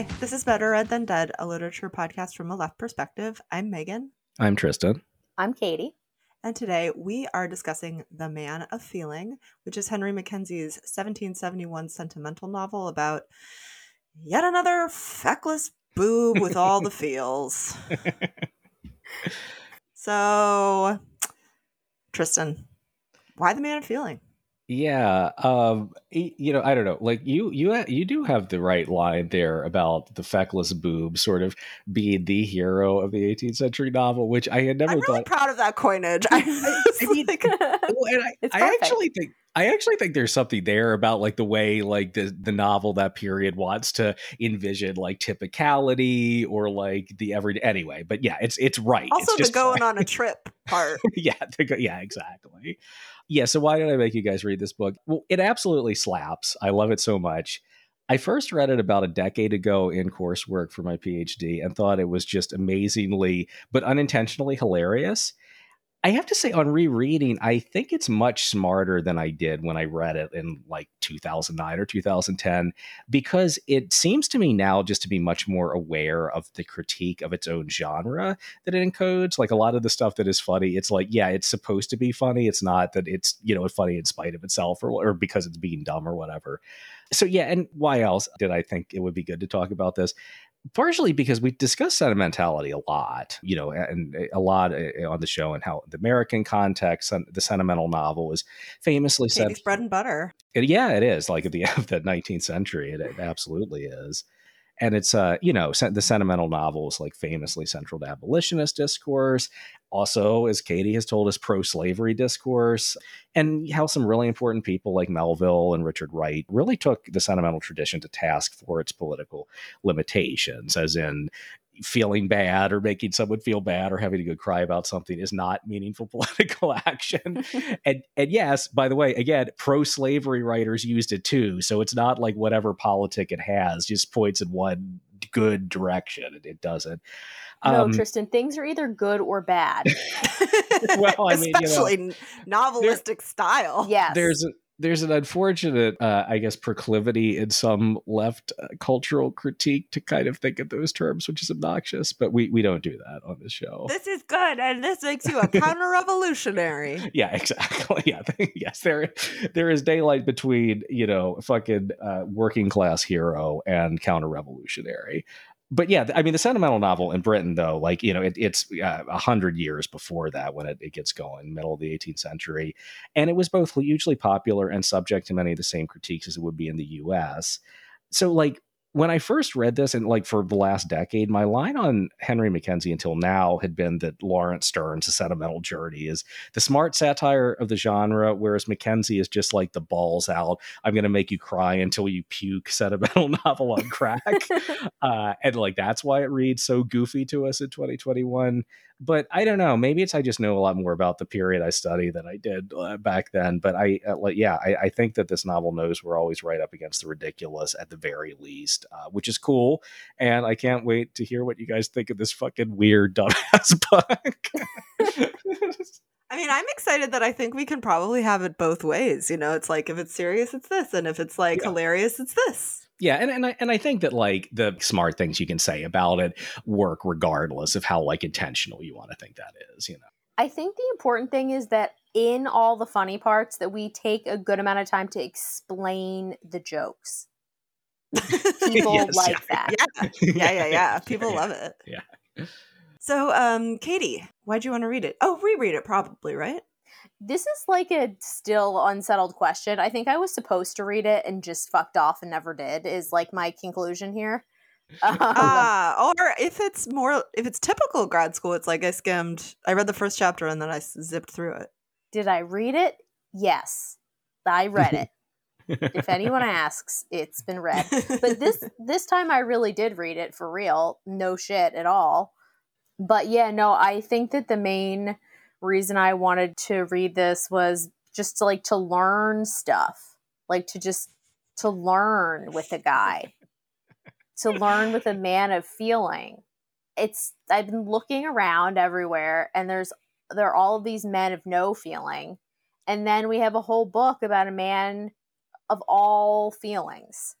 Hi, this is Better Read Than Dead, a literature podcast from a left perspective. I'm Megan, I'm Tristan. I'm Katie. and today we are discussing The Man of Feeling, which is Henry Mackenzie's 1771 sentimental novel about yet another feckless boob with all the feels. So, Tristan, why The Man of Feeling? Yeah, um, you know, I don't know. Like you, you, you do have the right line there about the feckless boob sort of being the hero of the 18th century novel, which I had never I'm really thought. proud of that coinage. I, I mean, like, Well, I, I actually think I actually think there's something there about like the way like the the novel that period wants to envision like typicality or like the everyday anyway. But yeah, it's it's right. also, it's the going on a trip part. yeah, go- yeah, exactly. Yeah, so why did I make you guys read this book? Well, it absolutely slaps. I love it so much. I first read it about a decade ago in coursework for my PhD and thought it was just amazingly, but unintentionally hilarious. I have to say, on rereading, I think it's much smarter than I did when I read it in like 2009 or 2010, because it seems to me now just to be much more aware of the critique of its own genre that it encodes. Like a lot of the stuff that is funny, it's like, yeah, it's supposed to be funny. It's not that it's, you know, funny in spite of itself or, or because it's being dumb or whatever. So, yeah, and why else did I think it would be good to talk about this? Partially because we discuss sentimentality a lot, you know, and a lot uh, on the show and how the American context, and the sentimental novel is famously said. Bread and butter. Yeah, it is like at the end of the 19th century. It, it absolutely is. And it's, uh, you know, the sentimental novel is like famously central to abolitionist discourse. Also, as Katie has told us, pro slavery discourse, and how some really important people like Melville and Richard Wright really took the sentimental tradition to task for its political limitations, as in feeling bad or making someone feel bad or having to go cry about something is not meaningful political action and and yes, by the way, again, pro slavery writers used it too. So it's not like whatever politic it has just points in one good direction. It, it doesn't. no, Um, Tristan, things are either good or bad. Well, I mean, you know, especially novelistic style. Yes. there's a, there's an unfortunate, uh, I guess, proclivity in some left uh, cultural critique to kind of think in those terms, which is obnoxious. But we we don't do that on this show. This is good, and this makes you a counter-revolutionary. Yeah, exactly. Yeah, yes, there there is daylight between you know fucking uh, working class hero and counter revolutionary. But yeah, I mean the sentimental novel in Britain though, like you know, it, it's uh, a hundred years before that when it, it gets going, middle of the 18th century, and it was both hugely popular and subject to many of the same critiques as it would be in the U.S. So like when I first read this, and like for the last decade, my line on Henry Mackenzie until now had been that Laurence Sterne's A Sentimental Journey is the smart satire of the genre, whereas Mackenzie is just like the balls out. I'm going to make you cry until you puke sentimental novel on crack. uh, and like that's why it reads so goofy to us in 2021. But I don't know. Maybe it's I just know a lot more about the period I study than I did uh, back then. But I, uh, yeah, I, I think that this novel knows we're always right up against the ridiculous at the very least, uh, which is cool. And I can't wait to hear what you guys think of this fucking weird dumbass book. I mean, I'm excited that I think we can probably have it both ways. You know, it's like if it's serious, it's this, and if it's like Yeah. hilarious, it's this. Yeah, and, and I and I think that like the smart things you can say about it work regardless of how like intentional you want to think that is, you know. I think the important thing is that in all the funny parts that we take a good amount of time to explain the jokes. People Yes, like yeah. that. Yeah, yeah, yeah, yeah. People Yeah, love it. yeah. So, um, Katie, why'd you want to read it? Oh, reread it, probably, right? This is like a still unsettled question. I think I was supposed to read it and just fucked off and never did, is like my conclusion here. Um, Ah, or if it's more, if it's typical grad school, it's like I skimmed, I read the first chapter and then I zipped through it. did I read it? Yes. I read it. if anyone asks, it's been read. but this this time I really did read it for real. No shit at all. But yeah, no, I think that the main reason I wanted to read this was just to like to learn stuff. Like to just to learn with a guy. to learn with a man of feeling. It's I've been looking around everywhere and there's there are all of these men of no feeling. And then we have a whole book about a man of all feelings.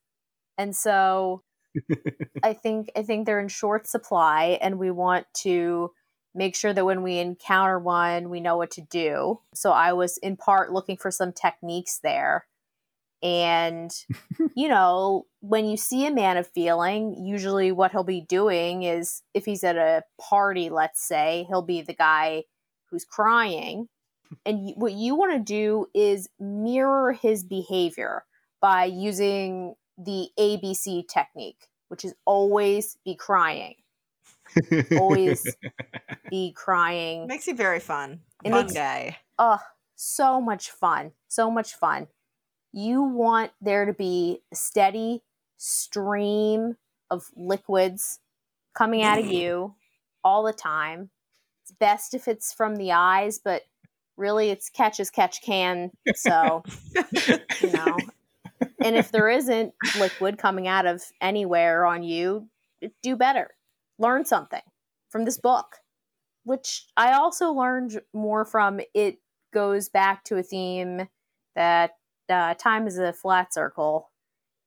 And so I think I think they're in short supply, and we want to make sure that when we encounter one, we know what to do. So I was in part looking for some techniques there. And, you know, when you see a man of feeling, usually what he'll be doing is if he's at a party, let's say, he'll be the guy who's crying. And what you want to do is mirror his behavior by using the ABC technique, which is always be crying. Always be crying. Makes you very fun. It fun makes- guy. Oh, so much fun. So much fun. You want there to be a steady stream of liquids coming out of you all the time. It's best if it's from the eyes, but really it's catch as catch can. So, you know. And if there isn't liquid coming out of anywhere on you, do better. Learn something from this book, which I also learned more from. It goes back to a theme that uh, time is a flat circle.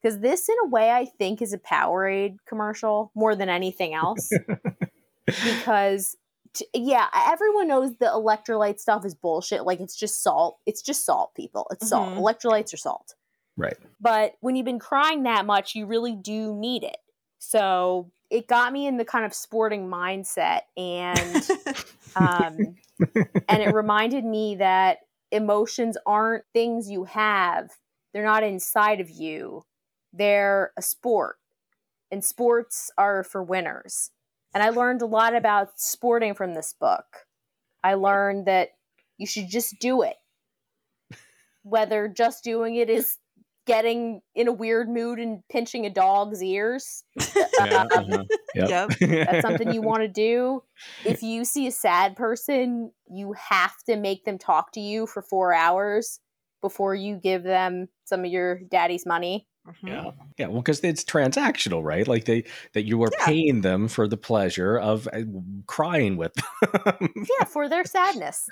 Because this, in a way, I think is a Powerade commercial more than anything else. because, t- yeah, everyone knows the electrolyte stuff is bullshit. Like, it's just salt. It's just salt, people. It's salt. Mhm. Electrolytes are salt. Right. But when you've been crying that much, you really do need it. So it got me in the kind of sporting mindset. And um, and it reminded me that emotions aren't things you have. They're not inside of you. They're a sport and sports are for winners. And i learned a lot about sporting from this book. I learned that you should just do it. Whether just doing it is getting in a weird mood and pinching a dog's ears Yeah, uh-huh. Yep. that's something you want to do. If you see a sad person, you have to make them talk to you for four hours before you give them some of your daddy's money. Mhm. Yeah, yeah. Well, because it's transactional, right? Like they that you are Yeah. paying them for the pleasure of uh, crying with them. Yeah, for their sadness.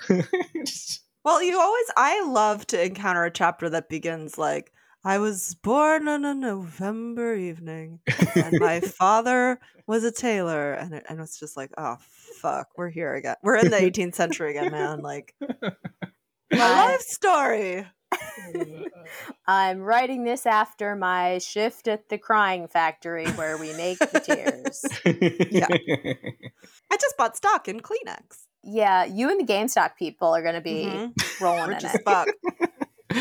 Well, you always, I love to encounter a chapter that begins like, I was born on a November evening, and my father was a tailor. And, it, and it's just like, oh, fuck, we're here again. We're in the 18th century again, man. Like, my life story. I'm writing this after my shift at the crying factory where we make the tears. yeah. I just bought stock in Kleenex. Yeah, you and the GameStop people are going to be Mhm. rolling Rich in as it. fuck.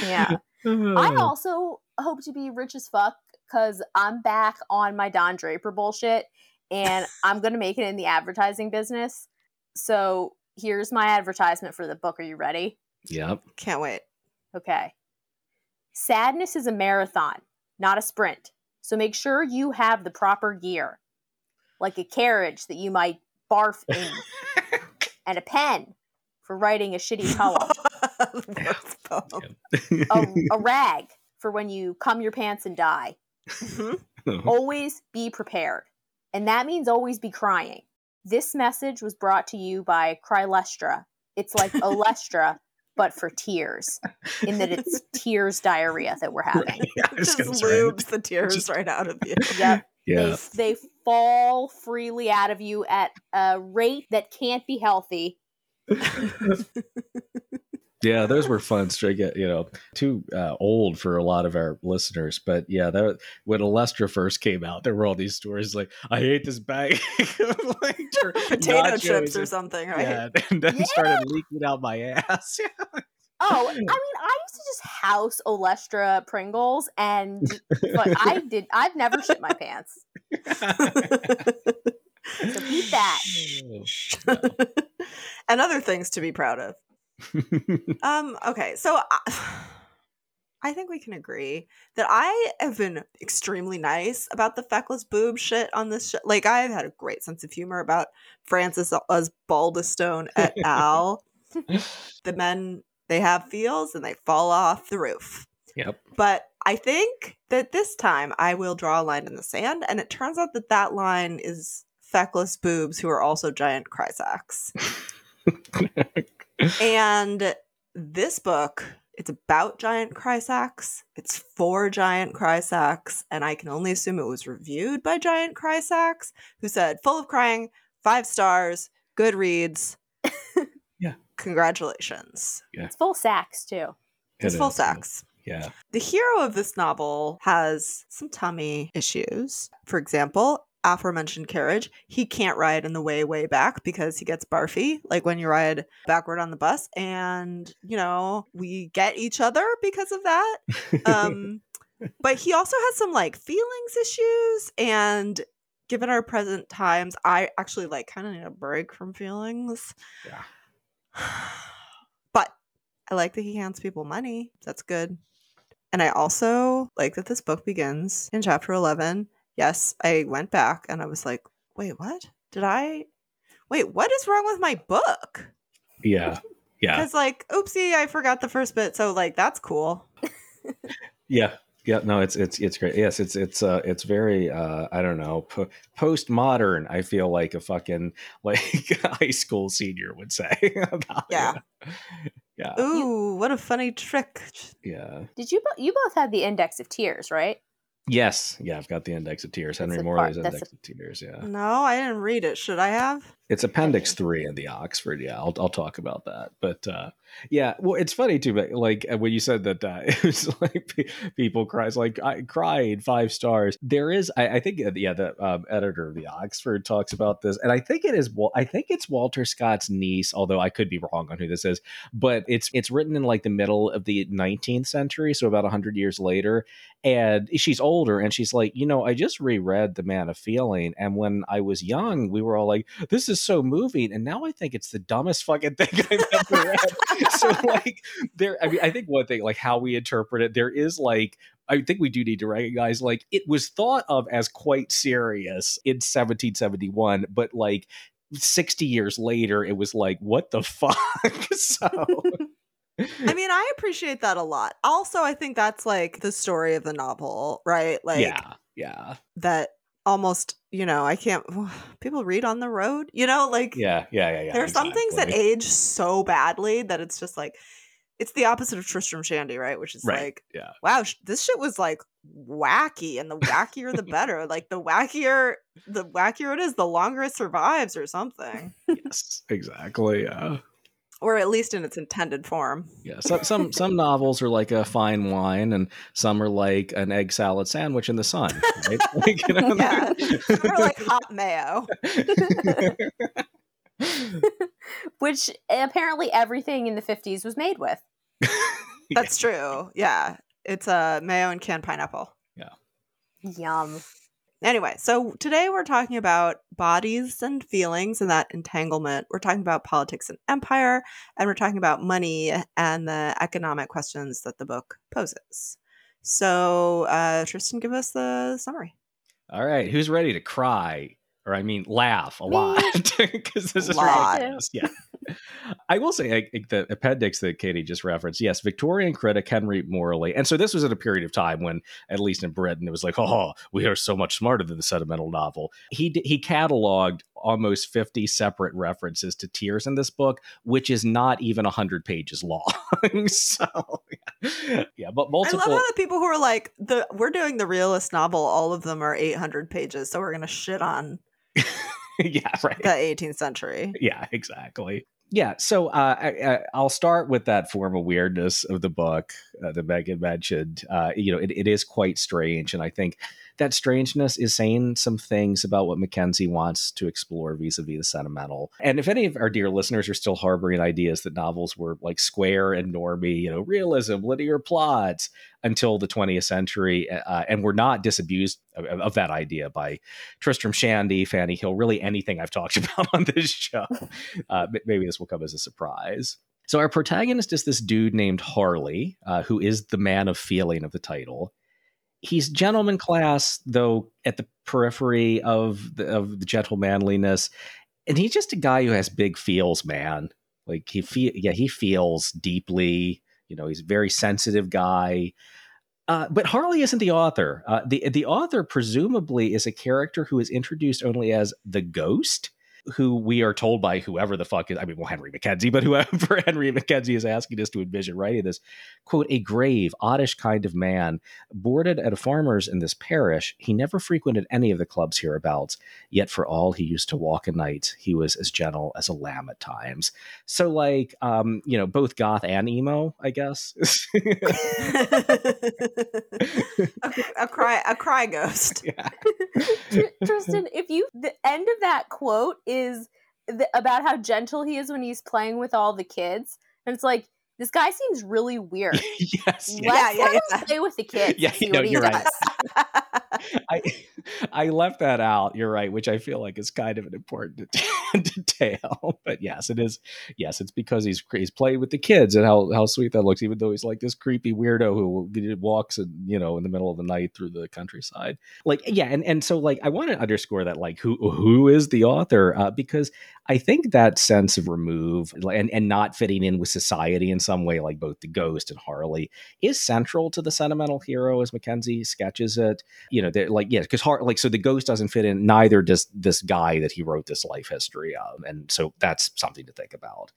Yeah. I mm-hmm. also hope to be rich as fuck because I'm back on my Don Draper bullshit and I'm going to make it in the advertising business. So here's my advertisement for the book. Are you ready? Yep. Can't wait. Okay. Sadness is a marathon, not a sprint. So make sure you have the proper gear, like a carriage that you might barf in, and a pen for writing a shitty poem. Worst poem. a, a rag for when you cum your pants and die. Mhm. Always be prepared. And that means always be crying. This message was brought to you by Crylestra. It's like Olestra, but for tears, in that it's tears diarrhea that we're having. Yeah, I Just lubes the tears Just- right out of you. Yep. Yeah. They, they fall freely out of you at a rate that can't be healthy. Yeah, those were fun. Straight, you know, too uh, old for a lot of our listeners. But yeah, that when Olestra first came out, there were all these stories like, "I hate this bag of like Potato chips or something, right? Yeah, and then Yeah. started leaking out my ass. Oh, I mean, I used to just house Olestra Pringles, and but I did. I've never shit my pants. So beat that. and other things to be proud of. Um, okay, so I, I think we can agree that I have been extremely nice about the feckless boob shit on this show. Like, I've had a great sense of humor about Francis Osbaldistone et al. the men, they have feels and they fall off the roof. Yep. But I think that this time I will draw a line in the sand, and it turns out that that line is feckless boobs who are also giant cry sacks. and this book It's about giant cry sacks. It's for giant cry sacks, and I can only assume it was reviewed by giant cry sacks, who said full of crying, five stars, good reads. Yeah. Congratulations. Yeah. It's full sacks too. It's full is, sacks. Yeah. The hero of this novel has some tummy issues. For example, aforementioned carriage, he can't ride in the way, way back because he gets barfy, like when you ride backward on the bus. And, you know, we get each other because of that. Um, but he also has some like feelings issues. And given our present times, I actually like kind of need a break from feelings. Yeah. but I like that he hands people money. That's good. And I also like that this book begins in chapter 11. Yes, I went back and I was like, wait, what? Did I? Wait, what is wrong with my book? yeah. Yeah. Because, like, oopsie, I forgot the first bit. So, like, that's cool. Yeah. Yeah, no, it's it's it's great. Yes, it's it's uh it's very uh I don't know po- postmodern. I feel like a fucking like high school senior would say. about Yeah. it. yeah, Ooh, what a funny trick. yeah. Did you bo- you both had the index of tears, right? Yes, yeah. I've got the index of tears. Henry Morley's part- index of tears. Yeah, No, I didn't read it. Should I have? It's Appendix Three in the Oxford. Yeah, I'll I'll talk about that. But uh yeah, well, it's funny too. But like uh, when you said that uh, it was like pe- people cries like I cried five stars. There is, I, I think, uh, yeah, the um, editor of the Oxford talks about this, and I think it is. Wal- I think it's Walter Scott's niece, although I could be wrong on who this is. But it's it's written in like the middle of the 19th century, so about hundred years later, and she's older, and she's like, you know, I just reread The Man of Feeling, and when I was young, we were all like, this is so moving, and now I think it's the dumbest fucking thing I've ever read so like there i mean i think one thing like how we interpret it there is like i think we do need to recognize like it was thought of as quite serious in 1771 but like 60 years later it was like what the fuck so I mean, I appreciate that a lot. Also, I think that's like the story of the novel, right? Like, yeah yeah that almost, you know, I can't, people read on the road, you know, like, yeah yeah yeah yeah there are some things that age so badly that it's just like, it's the opposite of Tristram Shandy, right? Which is Right, like, yeah. wow, sh- this shit was like wacky, and the wackier the better. Like the wackier, the wackier it is, the longer it survives, or something, yes exactly yeah or at least in its intended form. yeah some some some novels are like a fine wine and some are like an egg salad sandwich in the sun right like, you know? Yeah. Or like hot mayo. Which apparently everything in the 50s was made with. That's true. Yeah, it's a uh, mayo and canned pineapple. Yeah. Yum. Anyway, so today we're talking about bodies and feelings and that entanglement. We're talking about politics and empire, and we're talking about money and the economic questions that the book poses. So, uh, Tristan, give us the summary. All right, who's ready to cry? Or I mean, laugh a lot because this is ridiculous. Yeah, I will say I, think the appendix that Katie just referenced. Yes, Victorian critic Henry Morley, and so this was at a period of time when, at least in Britain, it was like, oh, we are so much smarter than the sentimental novel. He he cataloged almost fifty separate references to tears in this book, which is not even hundred pages long. so yeah. yeah, but multiple. I love how the people who are like, the we're doing the realist novel, all of them are 800 pages, so we're going to shit on yeah, right. the 18th century. yeah exactly yeah so uh, I, I, i'll start with that form of weirdness of the book uh, that megan mentioned uh, you know it, it is quite strange and i think that strangeness is saying some things about what mackenzie wants to explore vis-a-vis the sentimental and if any of our dear listeners are still harboring ideas that novels were like square and normy you know realism linear plots until the 20th century uh, and we're not disabused of, of that idea by tristram shandy fanny hill really anything i've talked about on this show uh, maybe this will come as a surprise. So, our protagonist is this dude named Harley, uh, who is the man of feeling of the title. He's gentleman class, though at the periphery of the, of the gentlemanliness, and he's just a guy who has big feels, man. Like he feel, yeah, he feels deeply. You know, he's a very sensitive guy. Uh, but Harley isn't the author. Uh, the the author presumably is a character who is introduced only as the ghost who we are told by whoever the fuck is, I mean, well, Henry Mackenzie, but whoever Henry Mackenzie is asking us to envision writing this, quote, a grave, oddish kind of man, boarded at a farmer's in this parish. He never frequented any of the clubs hereabouts, yet for all he used to walk a night, he was as gentle as a lamb at times. So, like, um, you know, both goth and emo, I guess. a, a cry, a cry ghost. yeah. Tristan, if you the end of that quote is th- about how gentle he is when he's playing with all the kids, and it's like this guy seems really weird. yes. Let's Yeah, yeah, yeah. play with the kids. Yeah, no, you're right. I I left that out. You're right, which I feel like is kind of an important detail. But yes, it is. Yes, it's because he's he's playing with the kids and how how sweet that looks. Even though he's like this creepy weirdo who walks and you know in the middle of the night through the countryside. Like yeah, and and so like I want to underscore that like who who is the author uh, because I think that sense of remove and and not fitting in with society in some way, like both the ghost and Harley, is central to the sentimental hero as Mackenzie sketches it. You know, they're like yeah, because Like so the ghost doesn't fit in. Neither does this guy that he wrote this life history of, and so that's something to think about.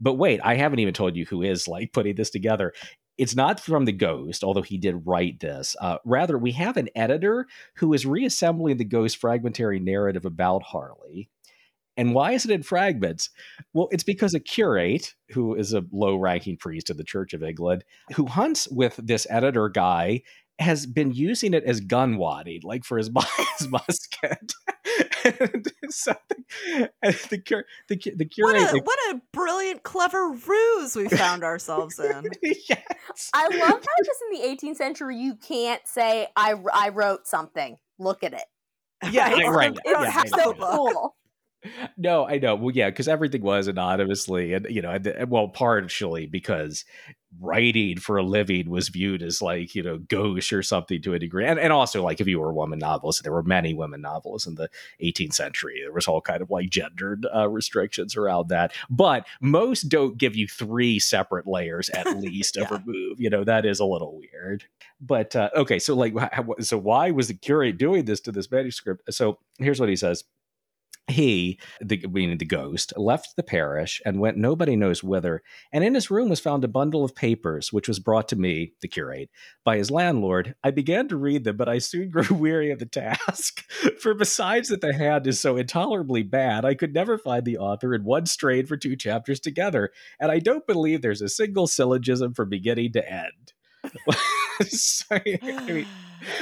But wait, I haven't even told you who is like putting this together. It's not from the ghost, although he did write this. Uh, rather, we have an editor who is reassembling the ghost fragmentary narrative about Harley. And why is it in fragments? Well, it's because a curate, who is a low ranking priest of the Church of England, who hunts with this editor guy, has been using it as gun wadding, like for his, his musket. and so the, and the, cur- the, cu- the What a what a brilliant, clever ruse we found ourselves in. yes. I love how just in the 18th century you can't say I I wrote something. Look at it. Yeah, Right? right. It's Yeah, half I so the cool. No, I know. Well, yeah, because everything was anonymously, and you know, and, and- well, partially because writing for a living was viewed as like you know gauche or something to a degree, and and also like if you were a woman novelist, there were many women novelists in the 18th century. There was all kind of like gendered uh, restrictions around that, but most don't give you three separate layers at least of Yeah. remove. You know, that is a little weird. But uh, okay, so like, so why was the curate doing this to this manuscript? So here's what he says he, the, meaning the ghost, left the parish and went nobody knows whither, and in his room was found a bundle of papers, which was brought to me, the curate, by his landlord. I began to read them, but I soon grew weary of the task. For besides that the hand is so intolerably bad, I could never find the author in one strain for two chapters together, and I don't believe there's a single syllogism from beginning to end. so, I mean,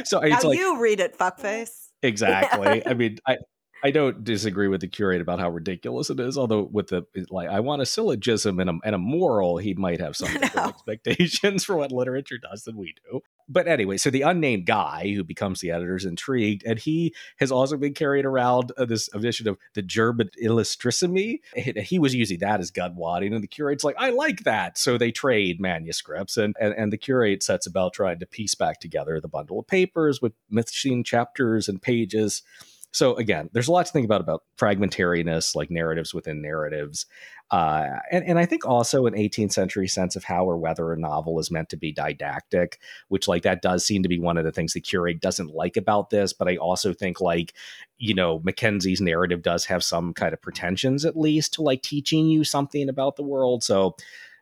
so now it's like you read it, fuckface. Exactly. I mean, I I don't disagree with the curate about how ridiculous it is. Although with the like, I want a syllogism and a and a moral. He might have some expectations for what literature does than we do. But anyway, so the unnamed guy who becomes the editor is intrigued, and he has also been carrying around uh, this edition of the German Illustrissimi. He, he was using that as gun wadding, and the curate's like, I like that. So they trade manuscripts, and, and and the curate sets about trying to piece back together the bundle of papers with missing chapters and pages. So again, there's a lot to think about about fragmentariness, like narratives within narratives, uh, and and I think also an 18th century sense of how or whether a novel is meant to be didactic, which like that does seem to be one of the things the curate doesn't like about this. But I also think like you know Mackenzie's narrative does have some kind of pretensions at least to like teaching you something about the world. So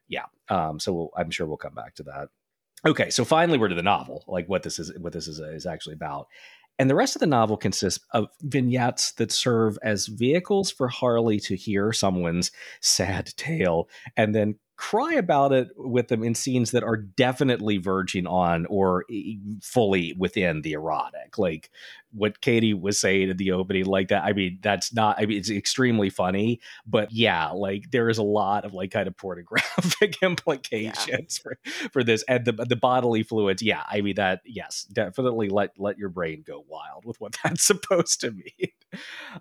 yeah, um, so we'll, I'm sure we'll come back to that. Okay, so finally we're to the novel, like what this is what this is is actually about. And the rest of the novel consists of vignettes that serve as vehicles for Harley to hear someone's sad tale and then cry about it with them in scenes that are definitely verging on or fully within the erotic. Like what Katie was saying in the opening, like that. I mean, that's not, I mean, it's extremely funny, but yeah, like there is a lot of like kind of pornographic implications for, for this and the, the bodily fluids. Yeah. I mean, that, yes, definitely let, let your brain go wild with what that's supposed to mean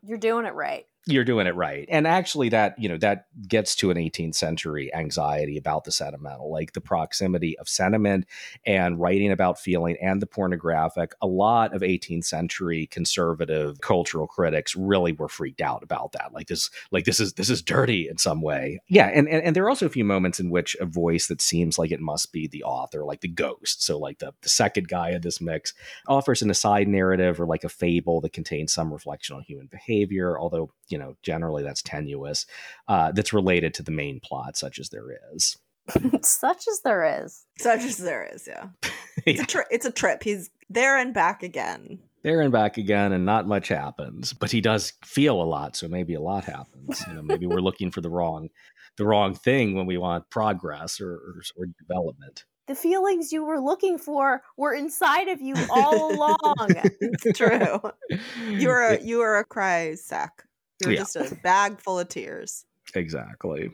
You're doing it right. You're doing it right. And actually that you know that gets to an 18th century anxiety about the sentimental like the proximity of sentiment and writing about feeling and the pornographic. A lot of 18th century conservative cultural critics really were freaked out about that. Like this like this is this is dirty in some way. Yeah and and, and there are also a few moments in which a voice that seems like it must be the author like the ghost so like the, the second guy in this mix offers an aside narrative or like a fable that contains some reflection on human behavior although you you know, generally that's tenuous, uh, that's related to the main plot, such as there is. Such as there is. Such as there is, yeah. It's, Yeah. a tri- it's a trip. He's there and back again. There and back again, and not much happens. But he does feel a lot, so maybe a lot happens. You know, maybe we're looking for the wrong, the wrong thing when we want progress or, or, or development. The feelings you were looking for were inside of you all along. It's true. You are a you are a cry sack. You were Yeah. just a bag full of tears. Exactly.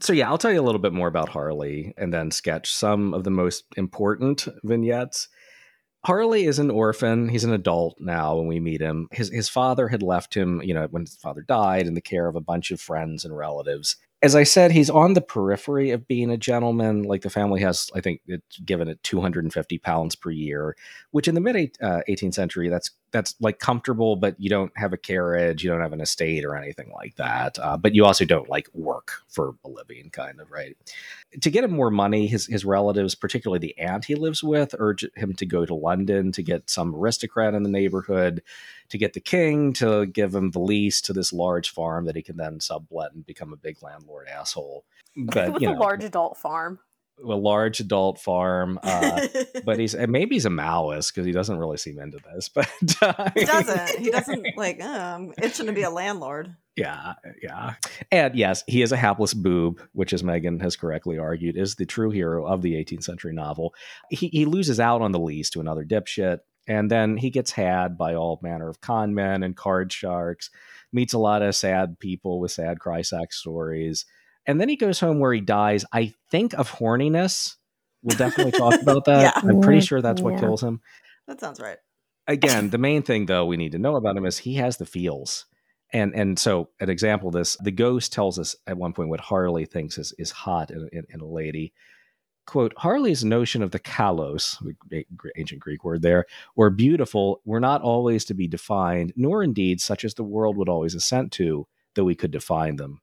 So yeah, I'll tell you a little bit more about Harley and then sketch some of the most important vignettes. Harley is an orphan. He's an adult now when we meet him. His his father had left him, you know, when his father died in the care of a bunch of friends and relatives. As I said, he's on the periphery of being a gentleman. Like the family has, I think, it's given it 250 pounds per year, which in the mid uh, 18th century, that's that's like comfortable, but you don't have a carriage, you don't have an estate or anything like that. Uh, but you also don't like work for a living, kind of right. To get him more money, his his relatives, particularly the aunt he lives with, urge him to go to London to get some aristocrat in the neighborhood, to get the king to give him the lease to this large farm that he can then sublet and become a big landlord asshole. But With you a large adult farm. a large adult farm. Uh, but he's and maybe he's a Maoist because he doesn't really seem into this. But uh, he doesn't. He doesn't like. Oh, I'm itching to be a landlord. Yeah, yeah. And yes, he is a hapless boob, which, as Megan has correctly argued, is the true hero of the 18th century novel. He, he loses out on the lease to another dipshit, and then he gets had by all manner of con men and card sharks, meets a lot of sad people with sad Crysack stories. And then he goes home where he dies, I think, of horniness. We'll definitely talk about that. Yeah. I'm pretty sure that's what yeah. kills him That sounds right. again, the main thing though we need to know about him is he has the feels. And and so an example of this, the ghost tells us at one point what Harley thinks is, is hot in, in, in a lady. Quote, Harley's notion of the kalos, ancient Greek word there, or beautiful, were not always to be defined, nor indeed such as the world would always assent to, though we could define them.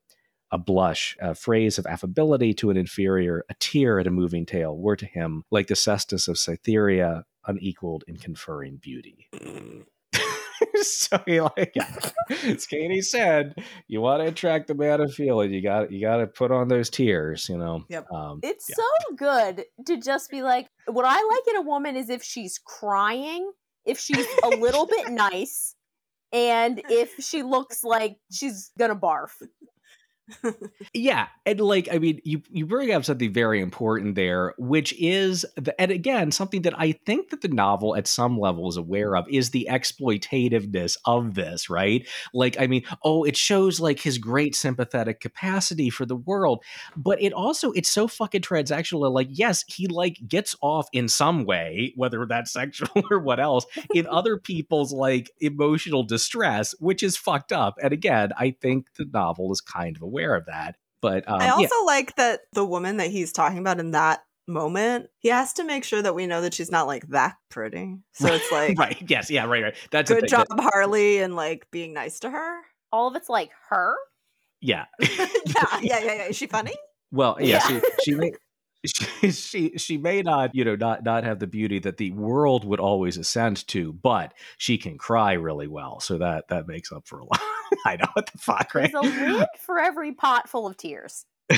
A blush, a phrase of affability to an inferior, a tear at a moving tale, were to him like the cestus of Cytherea, unequaled in conferring beauty. so he like yeah. Scaney said, you want to attract the man of feeling, you got you got to put on those tears, you know. Yep. Um, It's yeah. so good to just be like, what I like in a woman is if she's crying, if she's a little bit nice, and if she looks like she's gonna barf. Yeah, and like I mean, you you bring up something very important there, which is, the, and again, something that I think that the novel at some level is aware of is the exploitativeness of this, right? Like, I mean, oh, it shows like his great sympathetic capacity for the world, but it also it's so fucking transactional. Like, yes, he like gets off in some way, whether that's sexual or what else, in other people's like emotional distress, which is fucked up. And again, I think the novel is kind of aware of that. But um, I yeah. also like that the woman that he's talking about in that moment, he has to make sure that we know that she's not like that pretty. So it's like, right, yes, yeah, right, right. That's the good thing, job, that- Harley, and like being nice to her. All of it's like her. yeah. yeah, yeah, yeah, yeah. Is she funny? Well, yeah, Yeah. she she may she, she she may not you know not not have the beauty that the world would always ascend to, but she can cry really well, so that that makes up for a lot. I know what the fuck, right? There's a lid for every pot full of tears.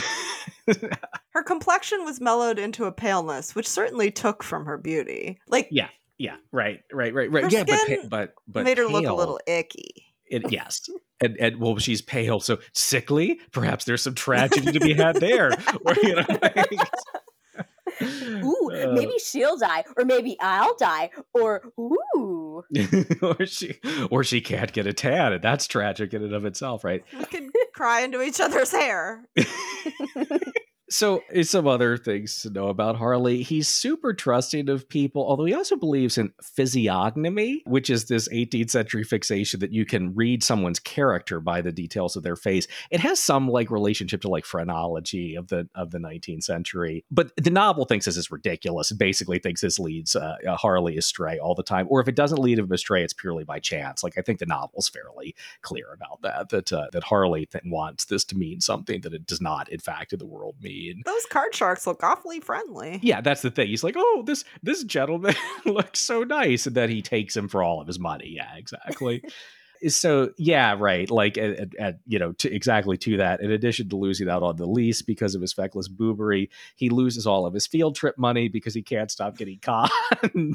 Her complexion was mellowed into a paleness, which certainly took from her beauty. Like, Yeah, yeah, right, right, right, right. Her yeah, but skin pa- but but made her look a little icky. It, yes, and and well, she's pale, so sickly. Perhaps there's some tragedy to be had there, or you know. like- Ooh, Uh, maybe she'll die, or maybe I'll die, or ooh. or she or she can't get a tan, and that's tragic in and of itself, right? We could cry into each other's hair. So, some other things to know about Harley. He's super trusting of people, although he also believes in physiognomy, which is this 18th century fixation that you can read someone's character by the details of their face. It has some like relationship to like phrenology of the of the 19th century, but the novel thinks this is ridiculous. It basically thinks this leads uh, Harley astray all the time, or if it doesn't lead him astray, it's purely by chance. Like I think the novel's fairly clear about that. That uh, that Harley th- wants this to mean something that it does not, in fact, in the world mean. Those card sharks look awfully friendly. Yeah, that's the thing. He's like, oh, this this gentleman looks so nice, and then he takes him for all of his money. Yeah, exactly. so yeah, right. Like at, at, you know, to, exactly to that. In addition to losing out on the lease because of his feckless boobery, he loses all of his field trip money because he can't stop getting caught. um,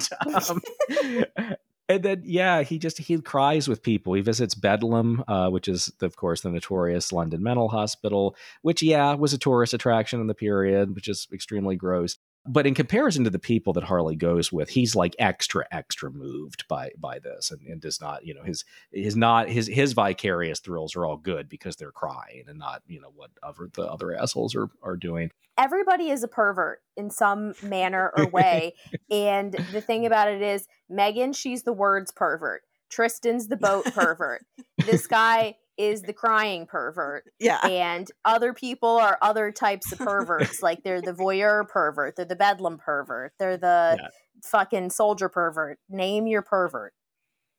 and then yeah, he just he cries with people. He visits Bedlam, uh, which is of course the notorious London mental hospital, which yeah was a tourist attraction in the period, which is extremely gross but in comparison to the people that Harley goes with, he's like extra, extra moved by by this, and, and does not, you know, his his not his his vicarious thrills are all good because they're crying and not, you know, what other the other assholes are are doing. Everybody is a pervert in some manner or way, and the thing about it is, Megan, she's the words pervert. Tristan's the boat pervert. this guy is the crying pervert. Yeah. And other people are other types of perverts. like they're the voyeur pervert, they're the bedlam pervert, they're the yeah. fucking soldier pervert. Name your pervert.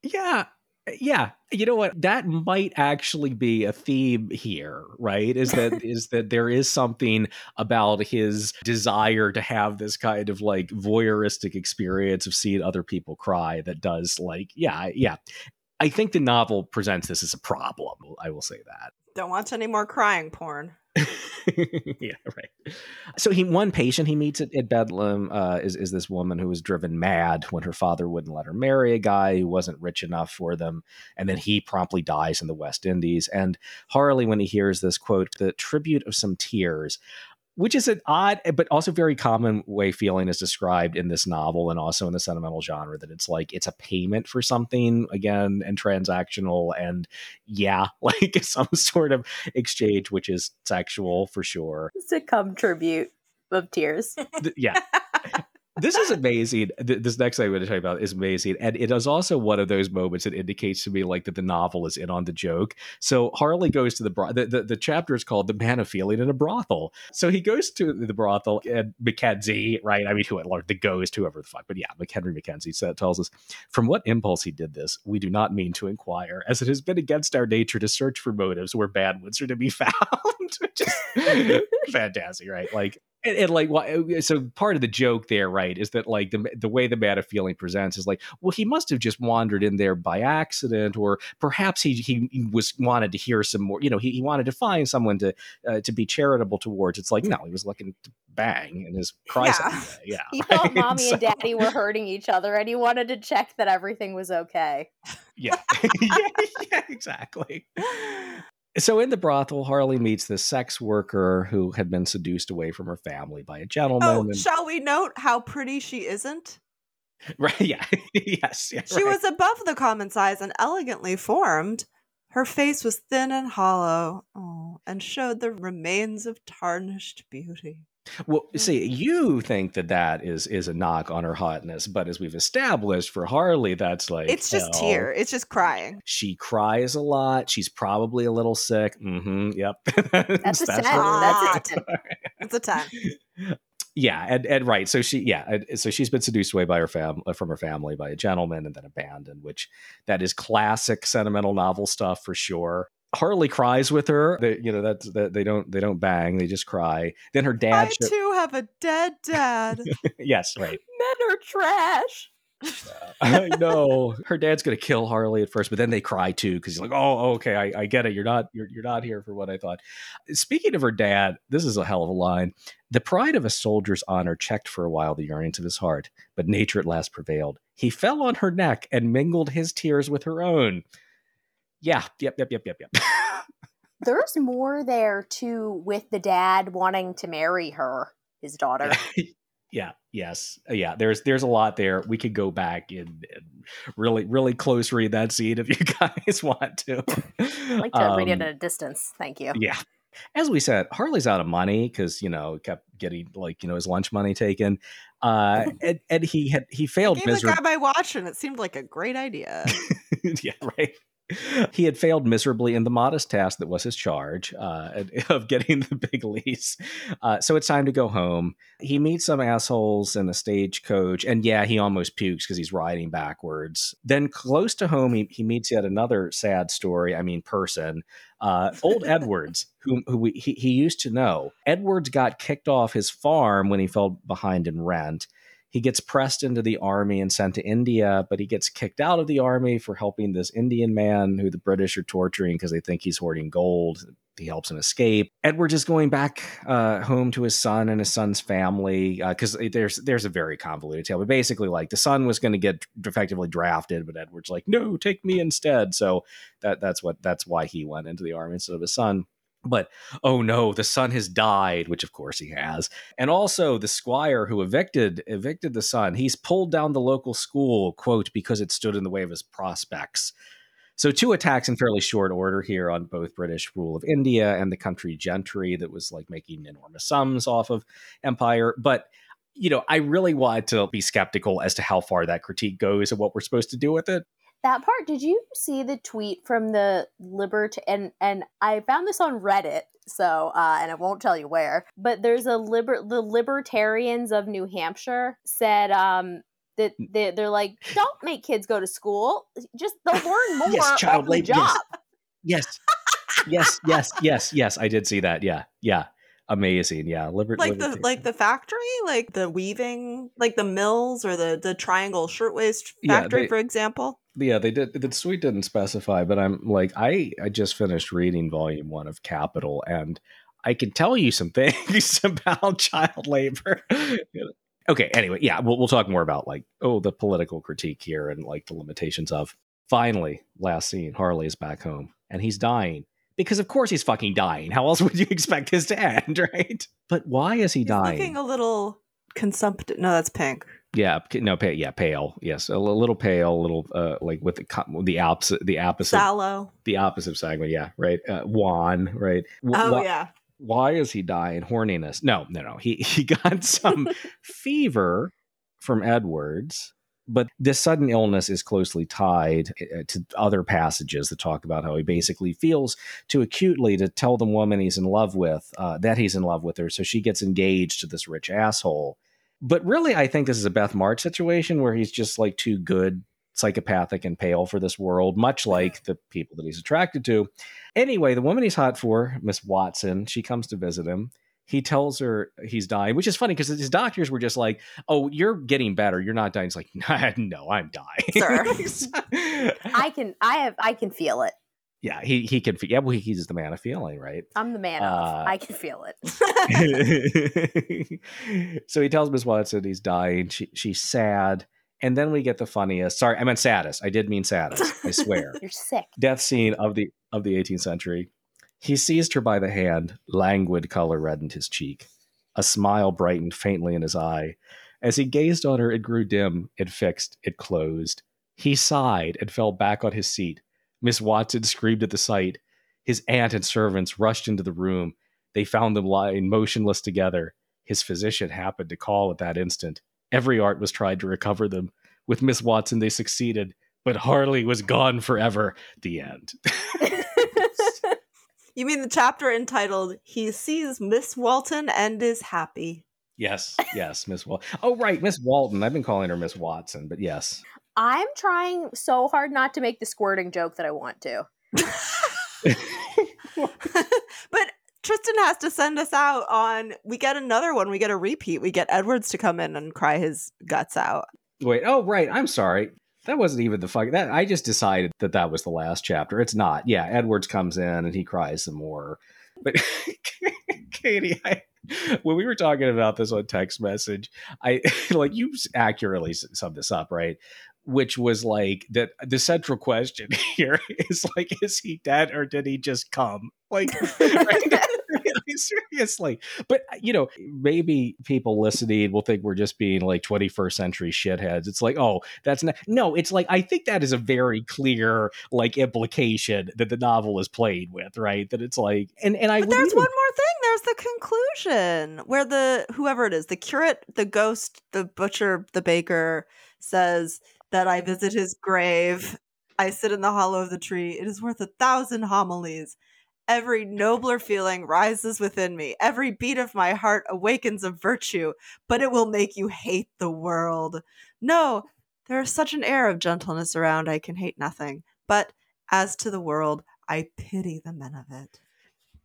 Yeah. Yeah, you know what? That might actually be a theme here, right? Is that is that there is something about his desire to have this kind of like voyeuristic experience of seeing other people cry that does like, yeah, yeah. I think the novel presents this as a problem. I will say that. Don't watch any more crying porn. yeah, right. So he one patient he meets at, at Bedlam uh, is is this woman who was driven mad when her father wouldn't let her marry a guy who wasn't rich enough for them, and then he promptly dies in the West Indies. And Harley, when he hears this quote, the tribute of some tears, which is an odd eh, but also very common way feeling is described in this novel and also in the sentimental genre that it's like it's a payment for something again and transactional and yeah like some sort of exchange which is sexual for sure. It's a come tribute of tears. Yeah this is amazing. This next thing I'm going to tell you about is amazing, and it is also one of those moments that indicates to me like that the novel is in on the joke. So Harley goes to the bro- the, the, chapter is called "The Man of Feeling in a Brothel." So he goes to the brothel, and Mackenzie, right? I mean, who the ghost, whoever the fuck, but yeah, McHenry Mackenzie said, tells us from what impulse he did this. We do not mean to inquire, as it has been against our nature to search for motives where bad ones are to be found. Just fantastic, right? Like and, and, like uh, so part of the joke there right is that like the the way the man of feeling presents is like well he must have just wandered in there by accident or perhaps he he was wanted to hear some more you know he, he wanted to find someone to uh, to be charitable towards. It's like no he was looking to bang in his cry yeah, yeah he right? thought mommy so, and daddy were hurting each other and he wanted to check that everything was okay. Yeah. Yeah, yeah exactly so in the brothel, Harley meets this sex worker who had been seduced away from her family by a oh, gentleman. Oh, and... shall we note how pretty she isn't? Right. Yeah. yes. Yeah, she right. was above the common size and elegantly formed. Her face was thin and hollow, oh, and showed the remains of tarnished beauty. Well, see, you think that that is is a knock on her hotness, but as we've established for Harley, that's like it's just hell. tear. It's just crying. She cries a lot. She's probably a little sick. Mm-hmm. Yep. That's, that's a ten. That's a. That's a ten. Yeah, and, and right. So she, yeah, so she's been seduced away by her fam from her family by a gentleman, and then abandoned. Which that is classic sentimental novel stuff for sure. Harley cries with her. They, you know, that's that they don't they don't bang. They just cry. Then her dad. I too have a dead dad. yes, right. Men are trash. I know her dad's gonna kill Harley at first, but then they cry too because he's like, "Oh, okay, I, I, get it. You're not you're you're not here for what I thought." Speaking of her dad, this is a hell of a line. The pride of a soldier's honor checked for a while the yearnings of his heart, but nature at last prevailed. He fell on her neck and mingled his tears with her own. Yeah. Yep. Yep. Yep. Yep. Yep. There's more there too with the dad wanting to marry her, his daughter. yeah. Yes. Uh, yeah. There's there's a lot there. We could go back and, and really really close read that scene if you guys want to. I like to um, read it um, at a distance. Thank you. Yeah. As we said, Harley's out of money because you know kept getting like you know his lunch money taken, uh, and, and he had he failed miserably. the guy my watch, and it seemed like a great idea. yeah, right he had failed miserably in the modest task that was his charge uh, of getting the big lease. Uh, so it's time to go home. He meets some assholes in a stagecoach, and yeah, he almost pukes because he's riding backwards. Then close to home, he, he meets yet another sad story. I mean, person. Uh, old Edwards, who, who we, he, he used to know. Edwards got kicked off his farm when he fell behind in rent He gets pressed into the army and sent to India, but he gets kicked out of the army for helping this Indian man who the British are torturing because they think he's hoarding gold. He helps him escape. Edward is going back uh, home to his son and his son's family because uh, there's there's a very convoluted tale. But basically, like the son was going to get effectively drafted, but Edward's like, no, take me instead. So that that's what that's why he went into the army instead of his son. But oh no, the son has died, which of course he has. And also the squire who evicted evicted the son, he's pulled down the local school, quote, because it stood in the way of his prospects. So two attacks in fairly short order here on both British rule of India and the country gentry that was like making enormous sums off of empire. But you know, I really wanted to be skeptical as to how far that critique goes and what we're supposed to do with it that part. Did you see the tweet from the libert and and i found this on reddit so uh, and i won't tell you where but there's a liber the libertarians of new hampshire said um that they, they're like don't make kids go to school. Just they'll learn more yes, child labor job. Yes yes. Yes yes yes. I did see that. Yeah. Yeah amazing. Yeah, Liber- like the like the factory, like the weaving, like the mills or the the Triangle Shirtwaist factory, yeah, they, for example. Yeah, they did. The suite didn't specify, but I'm like, I I just finished reading volume one of Capital, and I can tell you some things about child labor. okay, anyway, yeah, we'll we'll talk more about like oh the political critique here and like the limitations of. Finally, last scene, Harley is back home and he's dying because of course he's fucking dying. How else would you expect this to end, right? But why is he he's dying? Looking a little consumptive. No, that's pink. Yeah, no, pale. Yeah, pale. Yes, a little pale, a little uh, like with the the opposite, the opposite, sallow, the opposite segment. Yeah, right. Uh, wan, right. W- oh yeah. Why is he dying? Horniness? No, no, no. He he got some fever from Edwards but this sudden illness is closely tied uh, to other passages that talk about how he basically feels too acutely to tell the woman he's in love with uh, that he's in love with her. So she gets engaged to this rich asshole. But really, I think this is a Beth March situation where he's just like too good, psychopathic, and pale for this world, much like the people that he's attracted to. Anyway, the woman he's hot for, Miss Watson, she comes to visit him he tells her he's dying, which is funny because his doctors were just like, "Oh, you're getting better. You're not dying." He's like, "No, I'm dying." Sir, I can, I have, I can feel it. Yeah, he he can. Feel yeah, well, he's the man of feeling, right? I'm the man uh, of. I can feel it. so he tells Miss Watson he's dying. She she's sad. And then we get the funniest. Sorry, I meant saddest. I did mean saddest. I swear. You're sick. Death scene of the of the 18th century. He seized her by the hand. Languid color reddened his cheek. A smile brightened faintly in his eye. As he gazed on her, it grew dim, it fixed, it closed. He sighed and fell back on his seat. Miss Watson screamed at the sight. His aunt and servants rushed into the room. They found them lying motionless together. His physician happened to call at that instant. Every art was tried to recover them. With Miss Watson, they succeeded, but Harley was gone forever. The end. You mean the chapter entitled "He Sees Miss Walton and is Happy"? Yes, yes, Miss Walton. Oh, right, Miss Walton. I've been calling her Miss Watson, but yes. I'm trying so hard not to make the squirting joke that I want to. but Tristan has to send us out on. We get another one. We get a repeat. We get Edwards to come in and cry his guts out. Wait. Oh, right. I'm sorry that wasn't even the fuck that I just decided that that was the last chapter. It's not. Yeah, Edwards comes in and he cries some more. But Katie, I, when we were talking about this on text message, I like you accurately summed this up, right? Which was like that the central question here is like, is he dead or did he just come? Like, right? Seriously. But uh, you know, maybe people listening will think we're just being like 21st century shitheads. It's like, oh, that's not no, it's like I think that is a very clear like implication that the novel is played with, right? That it's like and and I But there's even... one more thing. There's the conclusion where the whoever it is, the curate, the ghost, the butcher, the baker says that I visit his grave. I sit in the hollow of the tree. It is worth a thousand homilies. Every nobler feeling rises within me. Every beat of my heart awakens a virtue, but it will make you hate the world. No, there is such an air of gentleness around, I can hate nothing. But as to the world, I pity the men of it.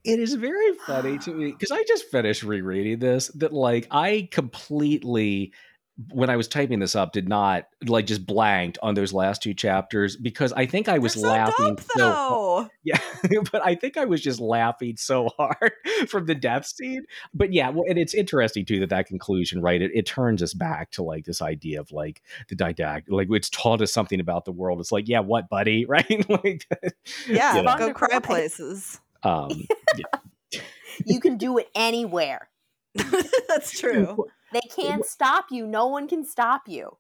It is very funny to me because I just finished rereading this that, like, I completely when I was typing this up, did not like just blanked on those last two chapters because I think I was so laughing dumb, so though. yeah, but I think I was just laughing so hard from the death scene. But yeah, well, and it's interesting too that that conclusion, right? It, it turns us back to like this idea of like the didactic, like it's taught us something about the world. It's like, yeah, what, buddy, right? like, Yeah, you know, go cry cry. places. um, You can do it anywhere. That's true. They can't stop you. No one can stop you.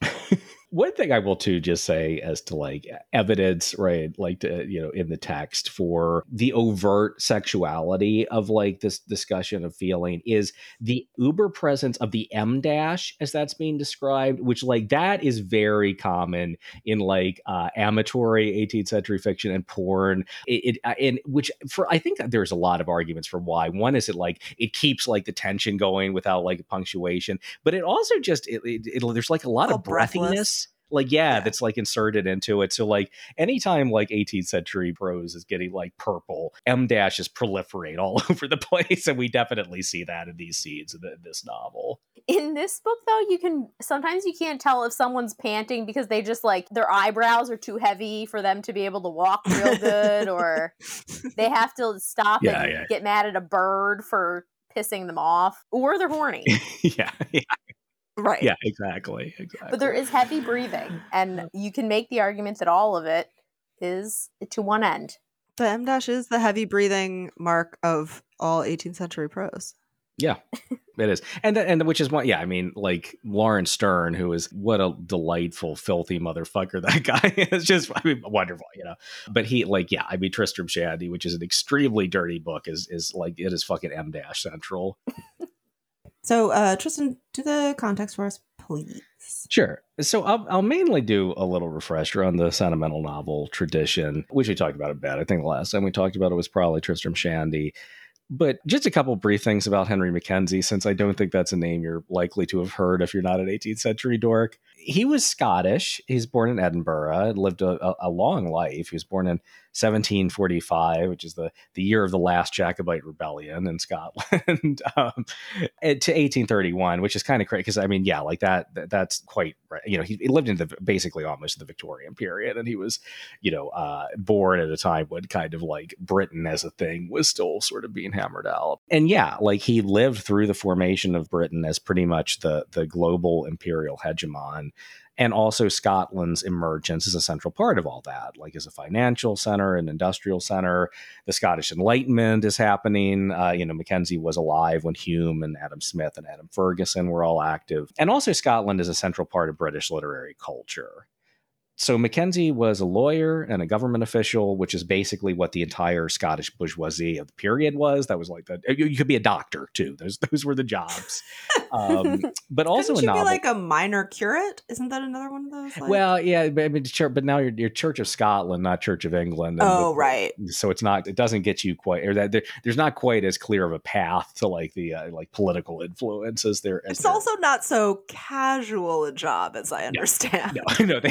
one thing I will too just say as to like evidence, right? Like to, you know, in the text for the overt sexuality of like this discussion of feeling is the uber presence of the M dash as that's being described, which like that is very common in like uh amatory 18th century fiction and porn. It, it uh, and which for I think there's a lot of arguments for why. One is it like it keeps like the tension going without like punctuation, but it also just it, it, it- there's like a lot of breathiness like yeah, Yeah. that's like inserted into it so like anytime like 18th century prose is getting like purple m dashes proliferate all over the place and we definitely see that in these scenes in, the, in this novel In this book, though, you can sometimes you can't tell if someone's panting because they just like their eyebrows are too heavy for them to be able to walk real good, or they have to stop Yeah, and yeah. get mad at a bird for pissing them off, or they're horny. yeah yeah right. yeah exactly exactly but there is heavy breathing, and you can make the argument that all of it is to one end. The M dash is the heavy breathing mark of all 18th century prose. Yeah, it is, and th- and which is one. Yeah, I mean, like Laurence Sterne, who is what a delightful, filthy motherfucker that guy is. Just, I mean, wonderful, you know. But he, like, yeah, I mean, Tristram Shandy, which is an extremely dirty book, is is like it is fucking M dash central. So, uh, Tristan, do the context for us, please. Sure. So I'll, I'll mainly do a little refresher on the sentimental novel tradition, which we talked about a bit. I think the last time we talked about it was probably Tristram Shandy. But just a couple brief things about Henry Mackenzie, since I don't think that's a name you're likely to have heard if you're not an 18th century dork. He was Scottish. He's born in Edinburgh, lived a, a, a long life. He was born in 1745, which is the, the year of the last Jacobite rebellion in Scotland, um, to 1831, which is kind of crazy because I mean, yeah, like that, that that's quite right. You know, he, he lived in the basically almost the Victorian period, and he was, you know, uh, born at a time when kind of like Britain as a thing was still sort of being hammered out. And yeah, like he lived through the formation of Britain as pretty much the the global imperial hegemon and also Scotland's emergence is a central part of all that, like as a financial center, and industrial center. The Scottish Enlightenment is happening. Uh, you know, Mackenzie was alive when Hume and Adam Smith and Adam Ferguson were all active. And also, Scotland is a central part of British literary culture. So Mackenzie was a lawyer and a government official, which is basically what the entire Scottish bourgeoisie of the period was. That was like that. You, you could be a doctor too. Those those were the jobs. Um, but also Couldn't you novel. be like a minor curate? Isn't that another one of those? Like... Well, yeah, but I mean, but now you're, you're Church of Scotland, not Church of England. and oh, right. So it's not. It doesn't get you quite, or that there, there's not quite as clear of a path to like the uh, like political influence as there. As It's there- also not so casual a job, as I understand. no, no. They,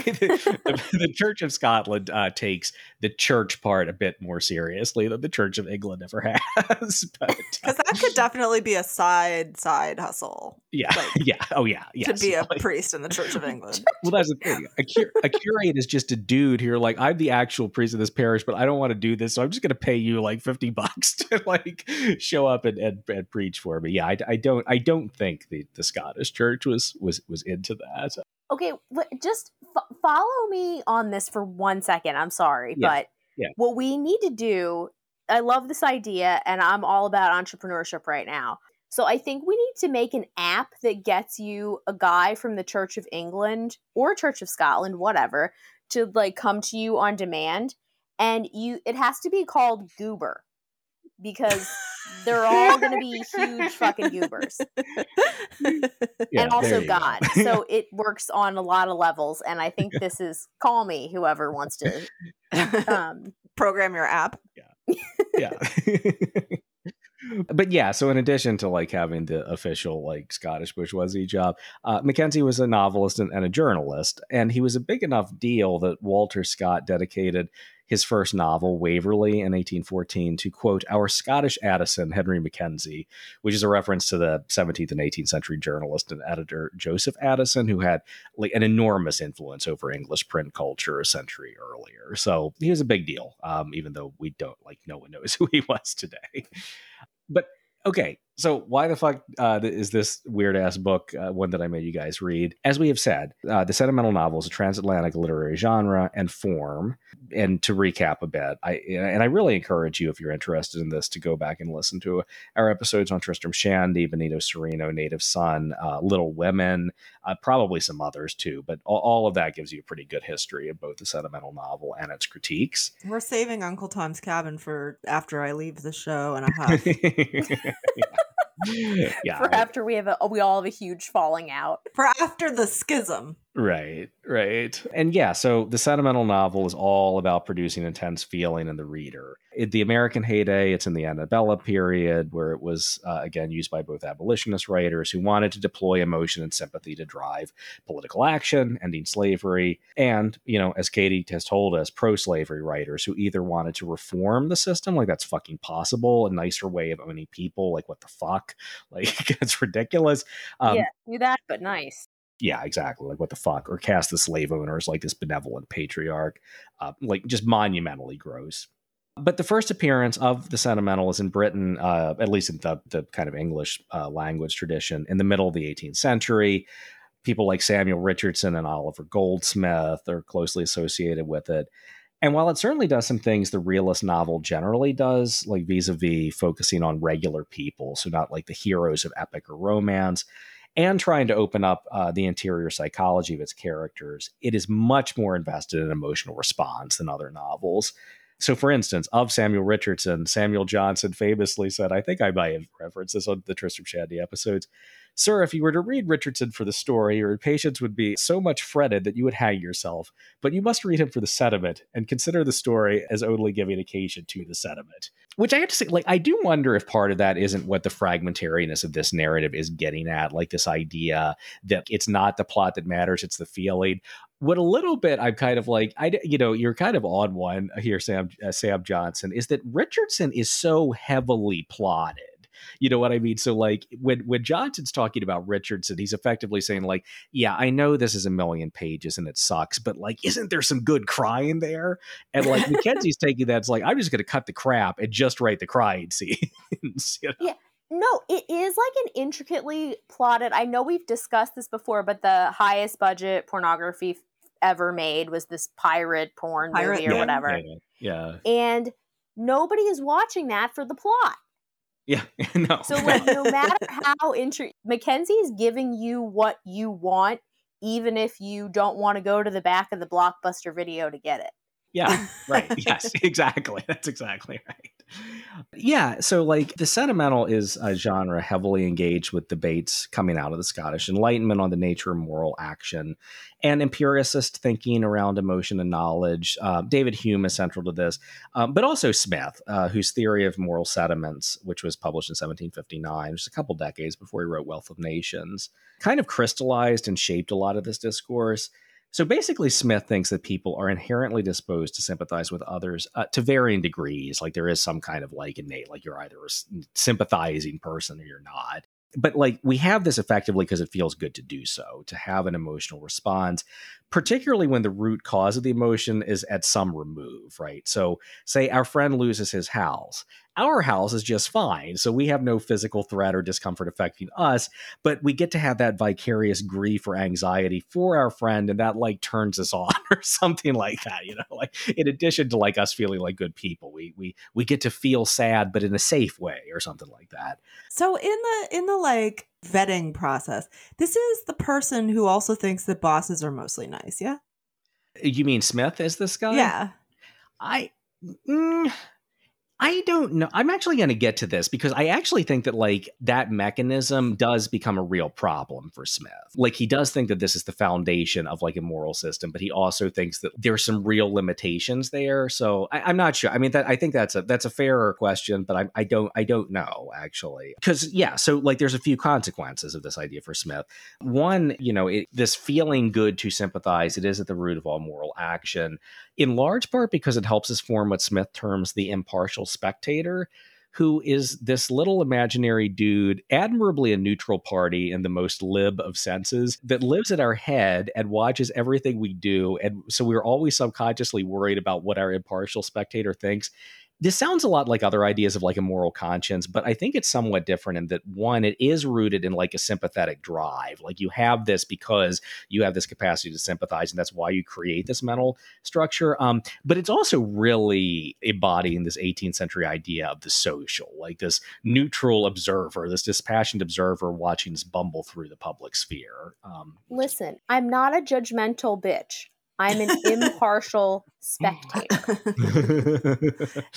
the, the Church of Scotland uh, takes the church part a bit more seriously than the Church of England ever has. Uh, Because that could definitely be a side side hustle yeah, like, yeah, oh yeah, yes. to be a Like- priest in the Church of England. Well, that's the thing. A, cur- a curate is just a dude here. Like, I'm the actual priest of this parish, but I don't want to do this, so I'm just going to pay you like fifty bucks to like show up and, and, and preach for me. Yeah, I, I don't. I don't think the, the Scottish Church was was was into that. Okay, just f- follow me on this for one second. I'm sorry, Yeah, but yeah. what we need to do, I love this idea and I'm all about entrepreneurship right now. So I think we need to make an app that gets you a guy from the Church of England or Church of Scotland, whatever, to like come to you on demand and you it has to be called Goober because they're all going to be huge fucking goobers Yeah, and also you go. God. so it works on a lot of levels. And I think this is call me whoever wants to. Um, Program your app. Yeah. Yeah. but yeah, so in addition to like having the official like Scottish bourgeoisie job, uh, Mackenzie was a novelist and, and a journalist, and he was a big enough deal that Walter Scott dedicated his first novel, Waverley, in 1814, to quote our Scottish Addison, Henry Mackenzie, which is a reference to the 17th and 18th century journalist and editor Joseph Addison, who had like an enormous influence over English print culture a century earlier. So he was a big deal, um, even though we don't like no one knows who he was today. But okay, so why the fuck uh, is this weird ass book uh, one that I made you guys read? As we have said, uh, the sentimental novel is a transatlantic literary genre and form. And to recap a bit, I and I really encourage you if you're interested in this to go back and listen to our episodes on Tristram Shandy, Benito Cereno, Native Son, uh, Little Women, uh, probably some others too. But all, all, of that gives you a pretty good history of both the sentimental novel and its critiques. We're saving Uncle Tom's Cabin for after I leave the show and a half. yeah. For after we have a, we all have a huge falling out. For after the schism. Right, right. And yeah, so the sentimental novel is all about producing intense feeling in the reader. In the American heyday, it's in the antebellum period, where it was, uh, again, used by both abolitionist writers who wanted to deploy emotion and sympathy to drive political action, ending slavery, and, you know, as Katie has told us, pro slavery writers who either wanted to reform the system, like that's fucking possible, a nicer way of owning people, like what the fuck, like it's ridiculous. Um, yeah, do that, but nice yeah, exactly. Like what the fuck? Or cast the slave owners like this benevolent patriarch, uh, like just monumentally gross. But the first appearance of the sentimental is in Britain, uh, at least in the, the kind of English uh, language tradition, in the middle of the 18th century. People like Samuel Richardson and Oliver Goldsmith are closely associated with it. And while it certainly does some things the realist novel generally does, like vis a vis focusing on regular people, so not like the heroes of epic or romance, and trying to open up uh, the interior psychology of its characters, it is much more invested in emotional response than other novels. So, for instance, of Samuel Richardson, Samuel Johnson famously said, I think I might have referenced this on the Tristram Shandy episodes Sir, if you were to read Richardson for the story, your impatience would be so much fretted that you would hang yourself. But you must read him for the sentiment and consider the story as only giving occasion to the sentiment. Which I have to say, like, I do wonder if part of that isn't what the fragmentariness of this narrative is getting at, like this idea that it's not the plot that matters, it's the feeling what a little bit I'm kind of like I you know you're kind of on one here Sam uh, Sam Johnson is that Richardson is so heavily plotted you know what I mean? So like when when Johnson's talking about Richardson, he's effectively saying like, yeah, I know this is a million pages and it sucks, but like, isn't there some good crying there? And like Mackenzie's taking that, it's like I'm just going to cut the crap and just write the crying scenes. you know? Yeah. No, it is like an intricately plotted. I know we've discussed this before, but the highest budget pornography ever made was this pirate porn pirate, movie or yeah, whatever. Yeah, yeah. And nobody is watching that for the plot. Yeah, no. So like, no matter how interesting, Mackenzie is giving you what you want, even if you don't want to go to the back of the blockbuster video to get it. Yeah, right. yes, exactly. That's exactly right. Yeah, so like the sentimental is a genre heavily engaged with debates coming out of the Scottish Enlightenment on the nature of moral action and empiricist thinking around emotion and knowledge. Uh, David Hume is central to this, um, but also Smith, uh, whose theory of moral sentiments, which was published in 1759, just a couple decades before he wrote Wealth of Nations, kind of crystallized and shaped a lot of this discourse. So basically, Smith thinks that people are inherently disposed to sympathize with others uh, to varying degrees. Like there is some kind of like innate, like you're either a sympathizing person or you're not. But like we have this effectively because it feels good to do so, to have an emotional response, particularly when the root cause of the emotion is at some remove, right? So, say our friend loses his house our house is just fine. So we have no physical threat or discomfort affecting us, but we get to have that vicarious grief or anxiety for our friend, and that like turns us on or something like that. You know, like in addition to like us feeling like good people, we we we get to feel sad, but in a safe way or something like that. So in the in the like vetting process, this is the person who also thinks that bosses are mostly nice. Yeah. You mean Smith is this guy? Yeah. I. Mm, I don't know. I'm actually going to get to this because I actually think that like that mechanism does become a real problem for Smith. Like he does think that this is the foundation of like a moral system, but he also thinks that there's some real limitations there. So I, am not sure. I mean, that I think that's a that's a fairer question, but I, I don't I don't know actually because yeah. So like there's a few consequences of this idea for Smith. One, you know, it, this feeling good to sympathize. It is at the root of all moral action in large part because it helps us form what Smith terms the impartial spectator, who is this little imaginary dude, admirably a neutral party in the most lib of senses, that lives in our head and watches everything we do. And so we're always subconsciously worried about what our impartial spectator thinks this sounds a lot like other ideas of like a moral conscience, but I think it's somewhat different in that one, it is rooted in like a sympathetic drive. Like you have this because you have this capacity to sympathize, and that's why you create this mental structure. Um, but it's also really embodying this 18th century idea of the social, like this neutral observer, this dispassionate observer watching this bumble through the public sphere. Um, Listen, I'm not a judgmental bitch. I'm an impartial spectator.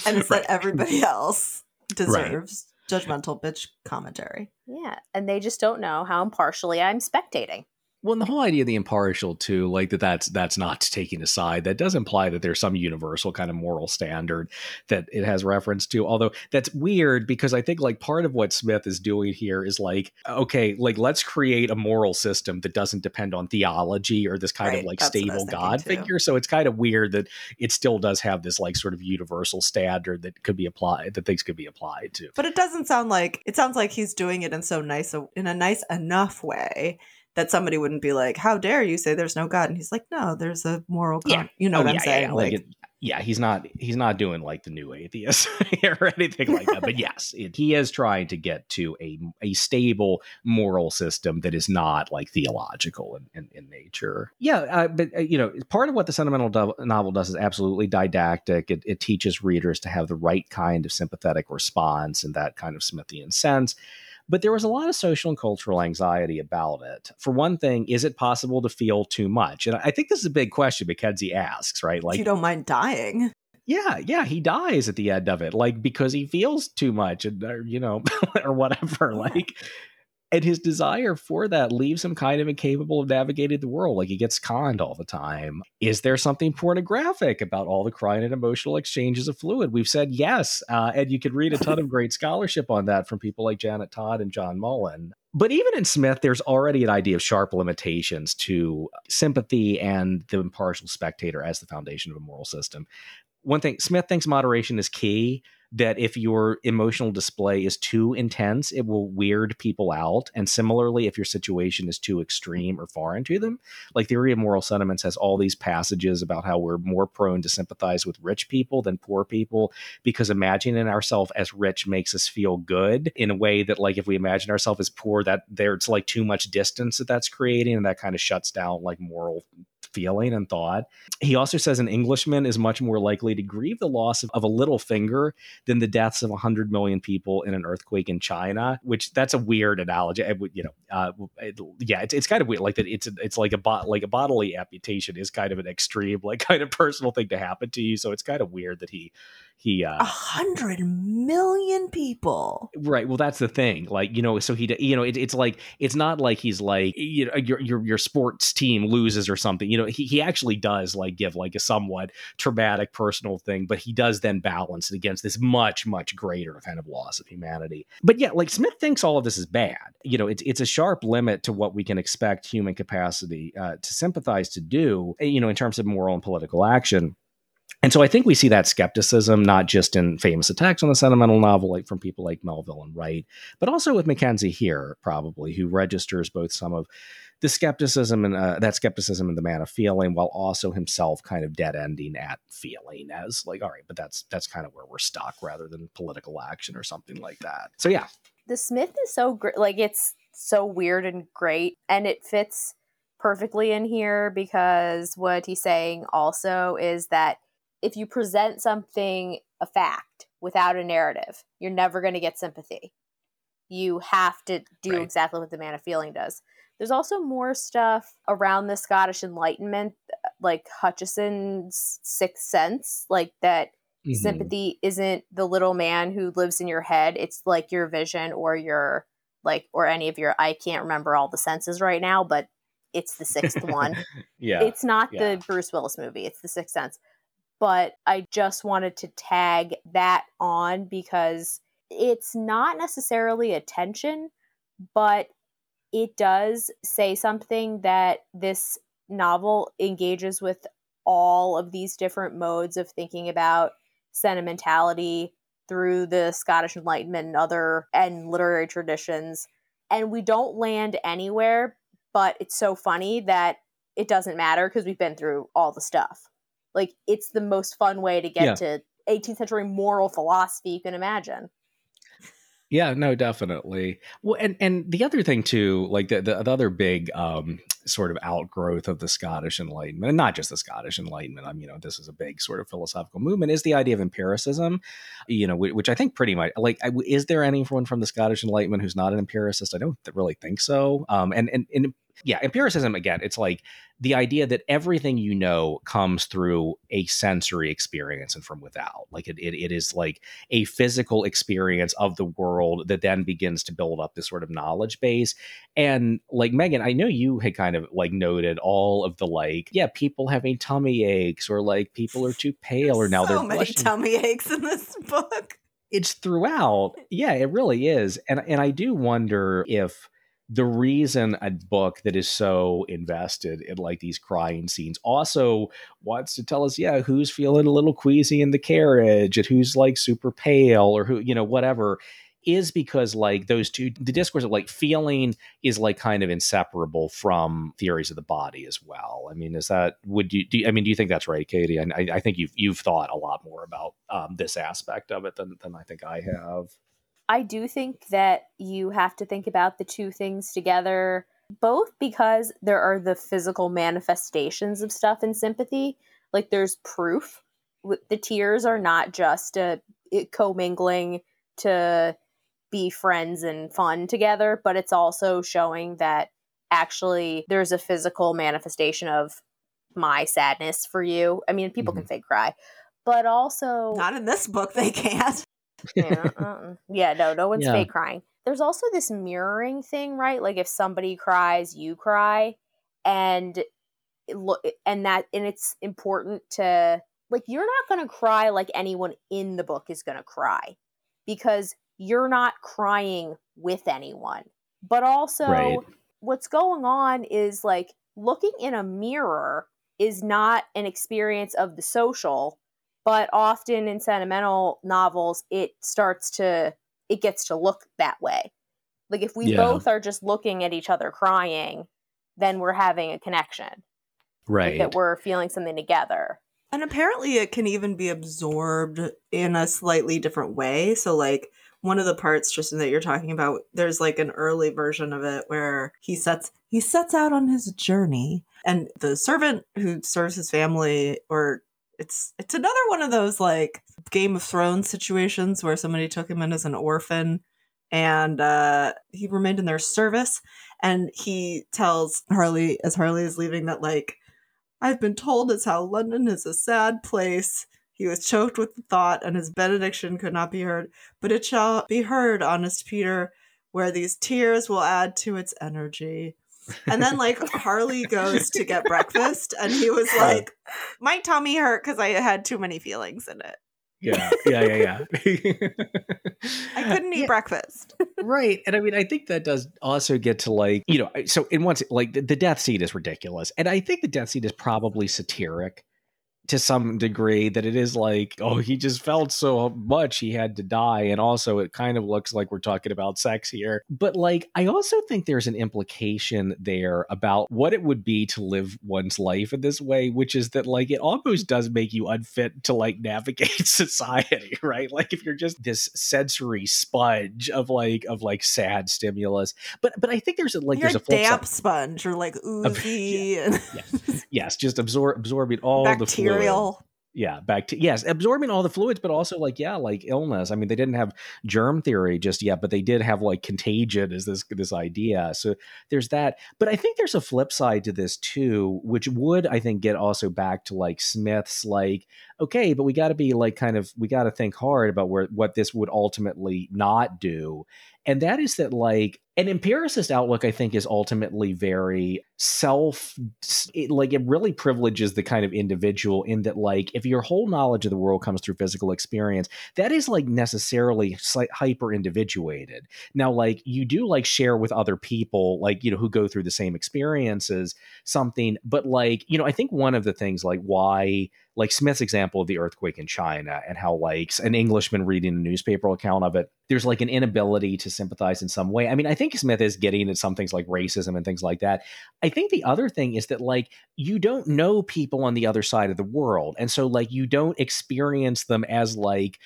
and it's that everybody else deserves right. judgmental bitch commentary. Yeah, and they just don't know how impartially I'm spectating. Well, and the whole idea of the impartial too, like that that's that's not taking a side. That does imply that there's some universal kind of moral standard that it has reference to. Although that's weird because I think like part of what Smith is doing here is like, okay, like let's create a moral system that doesn't depend on theology or this kind right, of like stable God figure. So it's kind of weird that it still does have this like sort of universal standard that could be applied that things could be applied to. But it doesn't sound like it sounds like he's doing it in so nice a, in a nice enough way that somebody wouldn't be like, "How dare you say there's no God?" And he's like, "No, there's a moral. Con-. Yeah, you know oh, what yeah, I'm saying? Yeah, like, like it, yeah, he's not he's not doing like the new atheist or anything like that. But yes, it, he is trying to get to a a stable moral system that is not like theological in, in, in nature. Yeah, uh, but uh, you know, part of what the sentimental do- novel does is absolutely didactic. It, it teaches readers to have the right kind of sympathetic response in that kind of Smithian sense but there was a lot of social and cultural anxiety about it. For one thing, is it possible to feel too much? And I think this is a big question Mackenzie asks, right? Like, you don't mind dying. Yeah, yeah, he dies at the end of it, like because he feels too much, and or, you know, or whatever. Like, and his desire for that leaves him kind of incapable of navigating the world like he gets conned all the time. Is there something pornographic about all the crying and emotional exchanges of fluid? We've said yes uh, and you could read a ton of great scholarship on that from people like janet todd and john mullan. But even in Smith, there's already an idea of sharp limitations to sympathy and the impartial spectator as the foundation of a moral system. One thing, Smith thinks moderation is key that if your emotional display is too intense, it will weird people out. And similarly, if your situation is too extreme or foreign to them, like Theory of Moral Sentiments has all these passages about how we're more prone to sympathize with rich people than poor people because imagining ourselves as rich makes us feel good in a way that, like, if we imagine ourselves as poor, that there's like too much distance that that's creating, and that kind of shuts down like moral feeling and thought. He also says an Englishman is much more likely to grieve the loss of, of a little finger than the deaths of 100 million people in an earthquake in China, which that's a weird analogy. It would, you know, uh, it, yeah, it's, it's kind of weird. Like that, it's it's like a like a bodily amputation is kind of an extreme, like kind of personal thing to happen to you. So it's kind of weird that he he uh, a uh, hundred million people. Right well that's the thing like you know so he you know it, it's like it's not like he's like you know your, your your sports team loses or something you know he, he actually does like give like a somewhat traumatic personal thing but he does then balance it against this much much greater kind of loss of humanity. But yeah like smith thinks all of this is bad you know it's, it's a sharp limit to what we can expect human capacity uh, to sympathize to do you know in terms of moral and political action and so I think we see that skepticism not just in famous attacks on the sentimental novel, like from people like Melville and Wright, but also with Mackenzie here, probably, who registers both some of the skepticism and uh, that skepticism in the man of feeling, while also himself kind of dead ending at feeling as like, all right, but that's that's kind of where we're stuck, rather than political action or something like that. So yeah, the Smith is so great, like it's so weird and great, and it fits perfectly in here because what he's saying also is that if you present something a fact without a narrative, you're never going to get sympathy. You have to do right. exactly what the man of feeling does. There's also more stuff around the Scottish Enlightenment, like Hutcheson's sixth sense, like that mm-hmm. sympathy isn't the little man who lives in your head. It's like your vision or your like or any of your I can't remember all the senses right now, but it's the sixth one. yeah. It's not yeah. the Bruce Willis movie, it's the sixth sense but I just wanted to tag that on because it's not necessarily attention, but it does say something that this novel engages with all of these different modes of thinking about sentimentality through the Scottish Enlightenment and other and literary traditions. And we don't land anywhere, but it's so funny that it doesn't matter because we've been through all the stuff. Like it's the most fun way to get Yeah. to 18th century moral philosophy you can imagine. Yeah, no, definitely. Well, and and the other thing too, like the the, the other big um, sort of outgrowth of the Scottish Enlightenment, and not just the Scottish Enlightenment. I mean, you know, this is a big sort of philosophical movement. Is the idea of empiricism, you know, which I think pretty much like, is there anyone from the Scottish Enlightenment who's not an empiricist? I don't really think so. Um, and and and yeah, empiricism again, it's like the idea that everything you know comes through a sensory experience and from without. Like it, it, it is like a physical experience of the world that then begins to build up this sort of knowledge base. And like Megan, I know you had kind of like noted all of the like, yeah, people having tummy aches or like people are too pale or now so they're many blushing tummy aches in this book. it's throughout. Yeah, it really is. And and I do wonder if the reason a book that is so invested in like these crying scenes also wants to tell us, yeah, who's feeling a little queasy in the carriage and who's like super pale or who, you know, whatever, is because like those two the discourse of like feeling is like kind of inseparable from theories of the body as well. I mean, is that would you do? You, I mean, do you think that's right, Katie? I, I I think you've you've thought a lot more about um, this aspect of it than than I think I have. I do think that you have to think about the two things together, both because there are the physical manifestations of stuff in sympathy. Like there's proof. The tears are not just a it commingling to be friends and fun together, but it's also showing that actually there's a physical manifestation of my sadness for you. I mean, people can mm-hmm. fake cry, but also Not in this book, they can't. Yeah, uh-uh. yeah, no, no one's Yeah. fake crying. There's also this mirroring thing, right? Like if somebody cries, you cry, and look, and that and it's important to like you're not going to cry like anyone in the book is going to cry because you're not crying with anyone. But also Right. what's going on is like looking in a mirror is not an experience of the social but often in sentimental novels it starts to it gets to look that way like if we Yeah. both are just looking at each other crying then we're having a connection like Right. that we're feeling something together And apparently, it can even be absorbed in a slightly different way. So, like, one of the parts, Tristan, that you're talking about, there's like an early version of it where he sets he sets out on his journey, and the servant who serves his family, or it's it's another one of those like Game of Thrones situations where somebody took him in as an orphan, and uh, he remained in their service, and he tells Harley as Harley is leaving that like I've been told as how London is a sad place. He was choked with the thought, and his benediction could not be heard. But it shall be heard, honest Peter, where these tears will add to its energy. And then, like, Harley goes to get breakfast, and he was like, My tummy hurt because I had too many feelings in it. yeah. Yeah. Yeah. Yeah. I couldn't eat Yeah. breakfast. right and i mean i think that does also get to like you know so in one like the, the death scene is ridiculous and i think the death scene is probably satiric to some degree that it is like oh he just felt so much he had to die. And also it kind of looks like we're talking about sex here. But like i also think there's an implication there about what it would be to live one's life in this way which is that like it almost does make you unfit to like navigate society right? Like if you're just this sensory sponge of like of like sad stimulus. But but i think there's a like You're there's a damp sponge or like oozy and yes. Just absorb absorbing all the fluid bacterial. yeah back to yes absorbing all the fluids but also like yeah like illness. I mean they didn't have germ theory just yet but they did have like contagion as this this idea. So there's that. But i think there's a flip side to this too which would i think get also back to like smith's like okay but we got to be like kind of we got to think hard about where what this would ultimately not do. And that is that like an empiricist outlook i think is ultimately very self it, like it really privileges the kind of individual in that like if your whole knowledge of the world comes through physical experience that is like necessarily hyper individuated now like you do like share with other people like you know who go through the same experiences something but like you know i think one of the things like why like Smith's example of the earthquake in China and how like an Englishman reading a newspaper account of it, there's like an inability to sympathize in some way. I mean, I think Smith is getting at some things like racism and things like that. I think the other thing is that like you don't know people on the other side of the world. And so like you don't experience them as like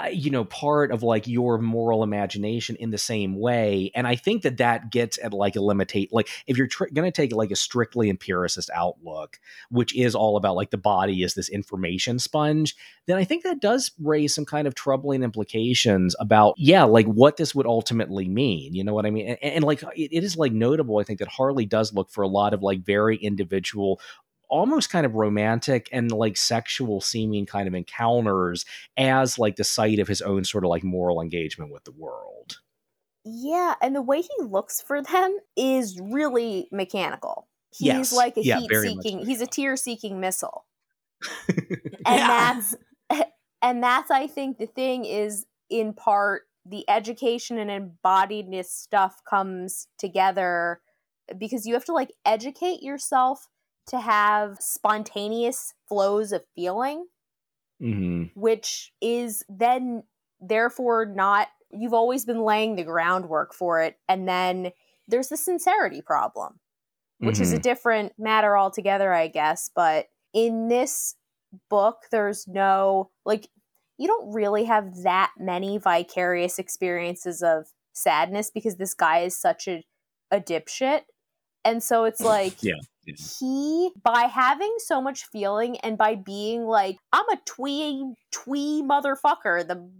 Uh, you know part of like your moral imagination in the same way and i think that that gets at like a limitate like if you're tr- going to take like a strictly empiricist outlook which is all about like the body is this information sponge then i think that does raise some kind of troubling implications about yeah like what this would ultimately mean you know what i mean? And, and like it, it is like notable i think that harley does look for a lot of like very individual almost kind of romantic and like sexual seeming kind of encounters as like the site of his own sort of like moral engagement with the world. Yeah, and the way he looks for them is really mechanical. He's yes. like a yeah, heat seeking, he's a tear seeking missile. and Yeah. that's and that's I think the thing is in part the education and embodiedness stuff comes together because you have to like educate yourself to have spontaneous flows of feeling, hmm which is then therefore not, you've always been laying the groundwork for it. And then there's the sincerity problem, which is a different matter altogether, I guess. But in this book, there's no, like, you don't really have that many vicarious experiences of sadness because this guy is such a, a dipshit. And so it's like, Yeah. He by having so much feeling and by being like i'm a twee twee motherfucker the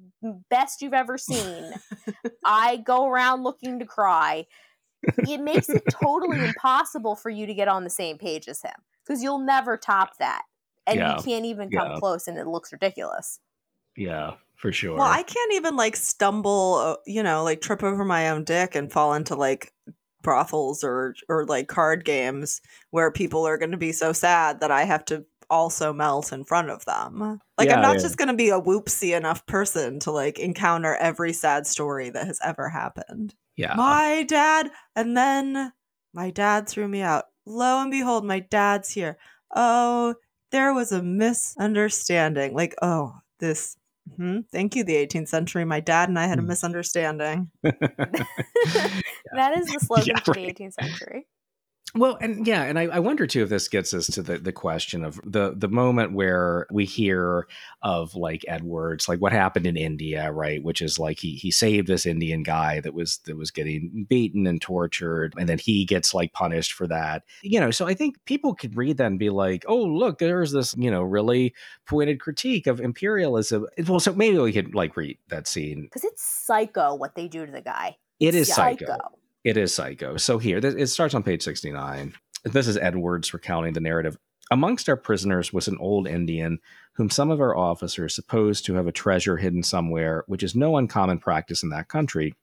best you've ever seen i go around looking to cry it makes it totally impossible for you to get on the same page as him because you'll never top that and Yeah. you can't even come Yeah. close and it looks ridiculous Yeah, for sure. Well, I can't even like stumble, uh, you know, like trip over my own dick and fall into like brothels or or like card games where people are going to be so sad that I have to also melt in front of them. Like Yeah, I'm not yeah. just going to be a whoopsie enough person to like encounter every sad story that has ever happened. yeah. My dad and then my dad threw me out. Lo and behold, my dad's here. Oh, there was a misunderstanding. Like, oh, this hmm Thank you, the 18th century. My dad and I had a Hmm. misunderstanding. that is the slogan Yeah, for right. the 18th century Well, and yeah, and I, I wonder too if this gets us to the, the question of the the moment where we hear of like Edwards, like what happened in India, right? Which is like he he saved this Indian guy that was that was getting beaten and tortured, and then he gets like punished for that. You know, so I think people could read that and be like, oh, look, there's this you know really pointed critique of imperialism. Well, so maybe we could like read that scene. because it's psycho what they do to the guy It It's is psycho. It is psycho. So here, it starts on page 69. This is Edwards recounting the narrative. Amongst our prisoners was an old Indian whom some of our officers supposed to have a treasure hidden somewhere, which is no uncommon practice in that country.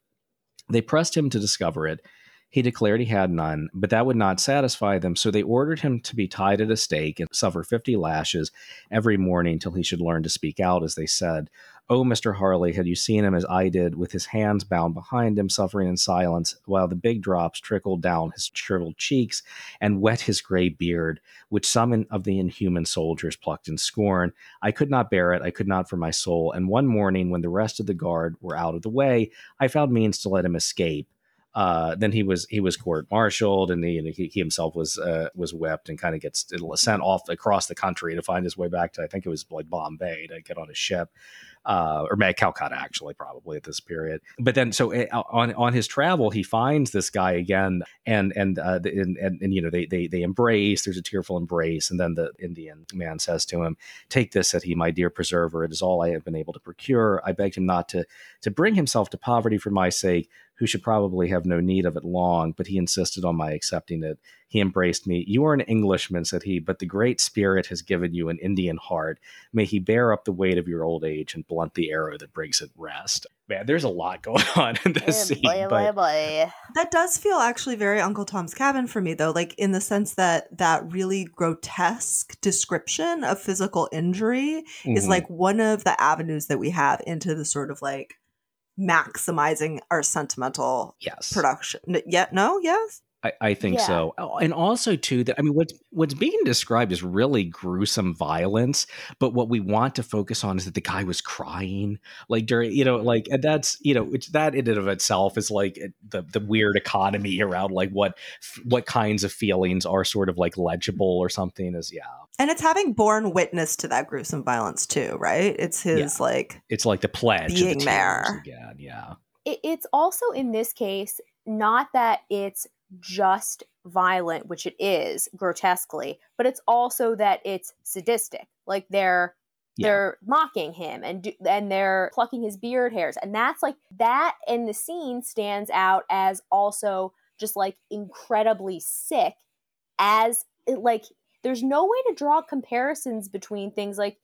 They pressed him to discover it. He declared he had none, but that would not satisfy them, so they ordered him to be tied at a stake and suffer 50 lashes every morning till he should learn to speak out, as they said. Oh, Mr. Harley, had you seen him as I did, with his hands bound behind him, suffering in silence, while the big drops trickled down his shriveled cheeks and wet his gray beard, which some of the inhuman soldiers plucked in scorn. I could not bear it, I could not for my soul, and one morning, when the rest of the guard were out of the way, I found means to let him escape. Uh, then he was he was court martialed, and he, he he himself was uh, was whipped and kind of gets sent off across the country to find his way back to I think it was like Bombay to get on a ship uh, or maybe Calcutta actually probably at this period. But then so uh, on on his travel, he finds this guy again, and and uh, and, and and you know they they they embrace. There's a tearful embrace, and then the Indian man says to him, "Take this," said he, "my dear preserver. It is all I have been able to procure. I begged him not to to bring himself to poverty for my sake." Who should probably have no need of it long, but he insisted on my accepting it. He embraced me. You are an Englishman, said he, but the Great Spirit has given you an Indian heart. May he bear up the weight of your old age and blunt the arrow that brings it rest. Man, there's a lot going on in this Eh, scene. boy, but- boy, boy. That does feel actually very Uncle Tom's Cabin for me, though, like in the sense that that really grotesque description of physical injury is Mhm. like one of the avenues that we have into the sort of like maximizing our sentimental yes. production. N- Yeah, no, yes. I, I think Yeah. so. Oh, and also too that I mean what's what's being described is really gruesome violence, but what we want to focus on is that the guy was crying like during you know like and that's you know which that in and of itself is like eh, the the weird economy around like what what kinds of feelings are sort of like legible or something is yeah And it's having borne witness to that gruesome violence too, right? It's his like it's like the pledge of the Being there. again yeah It, it's also in this case not that it's just violent, which it is grotesquely, but it's also that it's sadistic. Like they're Yeah. they're mocking him and do, and they're plucking his beard hairs, and that's like that. And the scene stands out as also just like incredibly sick. As it, like, there's no way to draw comparisons between things. Like,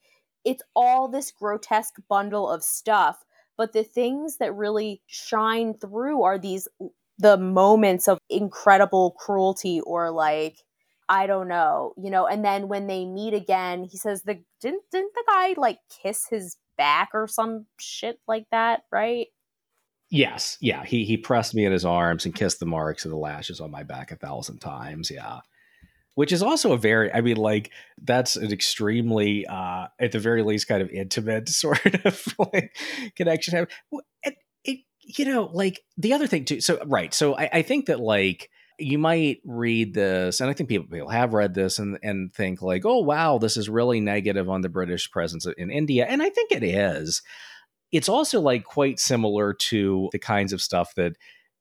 it's all this grotesque bundle of stuff, but the things that really shine through are these the moments of incredible cruelty or like I don't know, you know, and then when they meet again, he says the didn't didn't the guy like kiss his back or some shit like that, right? yes. Yeah. He he pressed me in his arms and kissed the marks of the lashes on my back a thousand times. Yeah. Which is also a very i mean like that's an extremely uh at the very least kind of intimate sort of like connection you know like the other thing too so right so i, I think that like you might read this and i think people, people have read this and, and think like oh wow this is really negative on the british presence in india and i think it is. It's also like quite similar to the kinds of stuff that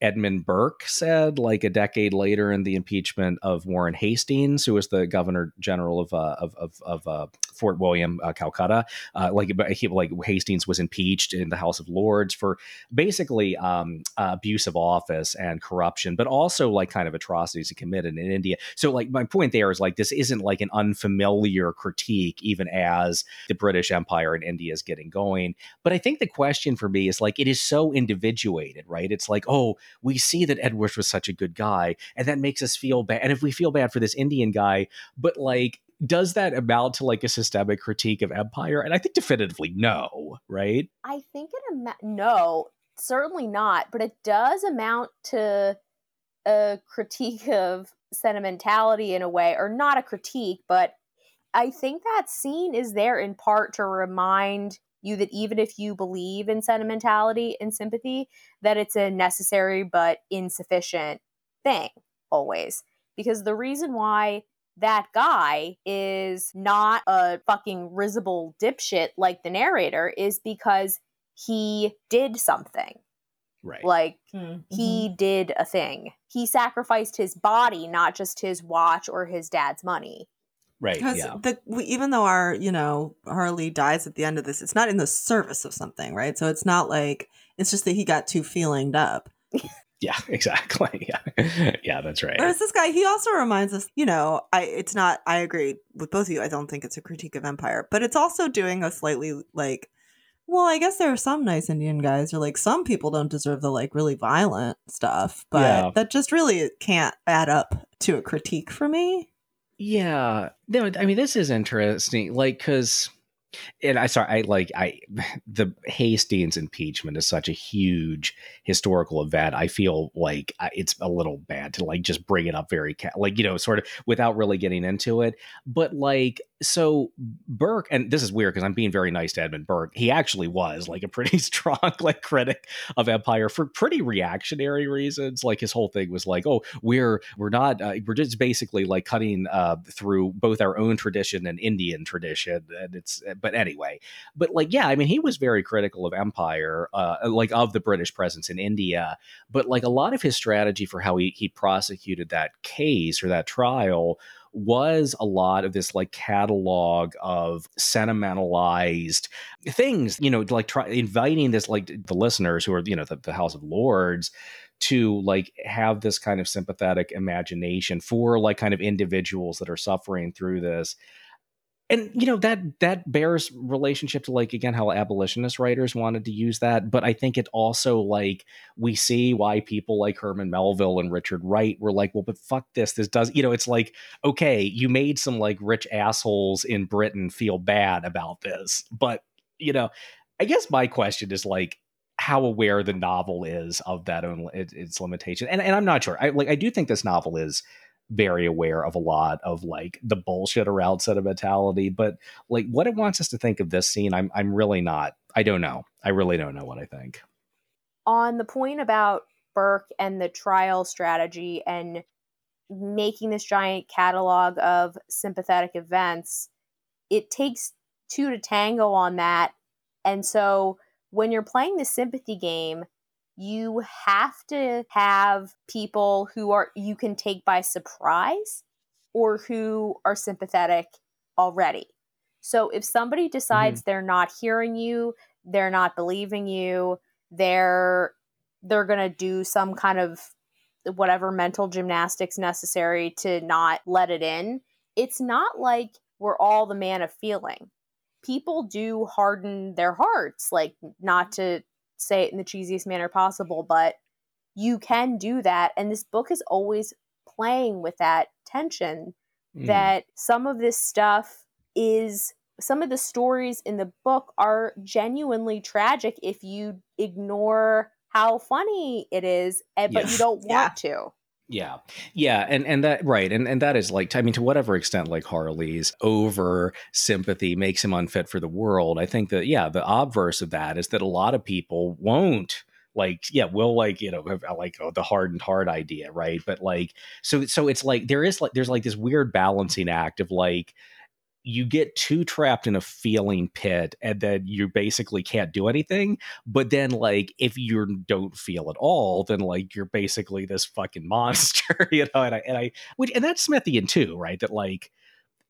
Edmund Burke said like a decade later in the impeachment of Warren Hastings, who was the governor general of uh, of of, of uh, Fort William, uh, Calcutta. Uh, like he, like Hastings was impeached in the House of Lords for basically um, abuse of office and corruption, but also like kind of atrocities he committed in India. So like my point there is like this isn't like an unfamiliar critique, even as the British Empire in India is getting going. But I think the question for me is like it is so individuated, right? It's like oh we see that Edward was such a good guy, and that makes us feel bad. And if we feel bad for this Indian guy, but like, does that amount to like a systemic critique of empire? And I think definitively no, right? I think it ama- no, certainly not, but it does amount to a critique of sentimentality in a way, or not a critique, but I think that scene is there in part to remind you that even if you believe in sentimentality and sympathy, that it's a necessary but insufficient thing always. Because the reason why that guy is not a fucking risible dipshit like the narrator is because he did something. Right. Like Mm-hmm. he did a thing. He sacrificed his body, not just his watch or his dad's money. Right. Because Yeah. the we, even though our you know Harley dies at the end of this, it's not in the service of something, right? So it's not like it's just that he got too feelinged up. Yeah. Exactly. Yeah. yeah. That's right. Whereas this guy, he also reminds us, you know, I it's not. I agree with both of you. I don't think it's a critique of empire, but it's also doing a slightly like. Well, I guess there are some nice Indian guys, or like some people don't deserve the like really violent stuff, but Yeah. that just really can't add up to a critique for me. Yeah. No, I mean this is interesting. Like, because and I sorry, I like I the Hastings impeachment is such a huge historical event. I feel like I- it's a little bad to like just bring it up very ca- like you know sort of without really getting into it. But like so Burke, and this is weird because I'm being very nice to Edmund Burke. He actually was like a pretty strong like critic of Empire for pretty reactionary reasons. Like his whole thing was like, oh, we're we're not uh, we're just basically like cutting uh, through both our own tradition and Indian tradition, and it's but anyway, but like yeah, I mean he was very critical of Empire, uh, like of the British presence in India, but like a lot of his strategy for how he he prosecuted that case or that trial was a lot of this like catalog of sentimentalized things, you know, like try inviting this like the listeners who are, you know, the, the House of Lords to like have this kind of sympathetic imagination for like kind of individuals that are suffering through this and you know that that bears relationship to like again how abolitionist writers wanted to use that but i think it also like we see why people like herman melville and richard wright were like well but fuck this this does you know it's like okay you made some like rich assholes in britain feel bad about this but you know i guess my question is like how aware the novel is of that own its limitation and, and i'm not sure i like i do think this novel is very aware of a lot of like the bullshit around sentimentality but like what it wants us to think of this scene i'm i'm really not i don't know. I really don't know what i think. On the point about burke and the trial strategy and making this giant catalog of sympathetic events it takes two to tango on that. And so when you're playing the sympathy game you have to have people who are you can take by surprise or who are sympathetic already. So if somebody decides mm-hmm. they're not hearing you, they're not believing you, they're they're going to do some kind of whatever mental gymnastics necessary to not let it in. It's not like we're all the man of feeling. People do harden their hearts, like not to say it in the cheesiest manner possible, but you can do that. And this book is always playing with that tension mm. that some of this stuff is some of the stories in the book are genuinely tragic if you ignore how funny it is, eh, but yes. you don't want yeah. to. Yeah. Yeah. And and that right. And and that is like I mean, to whatever extent like Harley's over sympathy makes him unfit for the world. I think that yeah, the obverse of that is that a lot of people won't like yeah we'll like you know uh, like oh, the hardened heart idea right but like so so it's like there is like there's like this weird balancing act of like you get too trapped in a feeling pit and then you basically can't do anything but then like if you don't feel at all then like you're basically this fucking monster you know and i and i which and that's smithian too right that like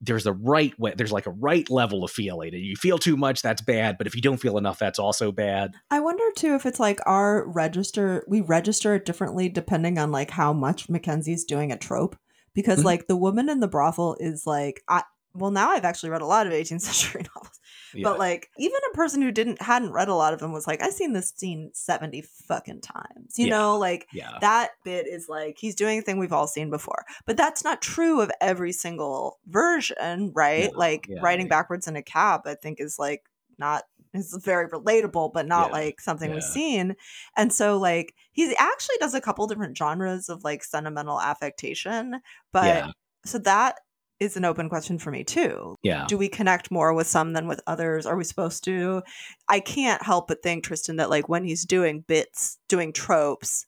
there's a right way there's like a right level of feeling and you feel too much that's bad but if you don't feel enough that's also bad i wonder too if it's like our register we register it differently depending on like how much mackenzie's doing a trope because mm-hmm. like the woman in the brothel is like I, well now i've actually read a lot of 18th century novels yeah. but like even a person who didn't hadn't read a lot of them was like i've seen this scene 70 fucking times you yeah. know like yeah. that bit is like he's doing a thing we've all seen before but that's not true of every single version right like riding backwards in a cab i think is like not is very relatable, but not yeah, like something yeah. we've seen. And so like he actually does a couple different genres of like sentimental affectation, but yeah. so that is an open question for me too. Yeah. Do we connect more with some than with others? Are we supposed to? I can't help but think, Tristan, that like when he's doing bits, doing tropes,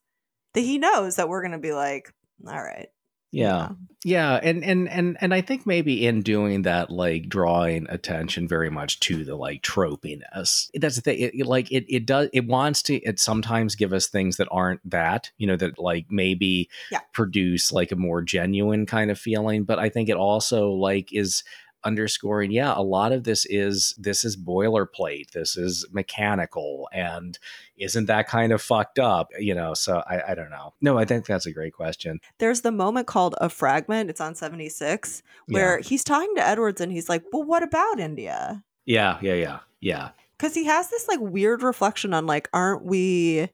that he knows that we're gonna be like, all right, yeah. yeah and and and and i think maybe in doing that like drawing attention very much to the like tropiness that's the thing it, it, like it, it does it wants to it sometimes give us things that aren't that you know that like maybe yeah. produce like a more genuine kind of feeling but i think it also like is underscoring yeah a lot of this is this is boilerplate this is mechanical and isn't that kind of fucked up you know so I, I don't know. No i think that's a great question. There's the moment called a fragment it's on 76 where yeah. he's talking to edwards and he's like well what about india? Yeah yeah yeah yeah. Because he has this like weird reflection on like aren't we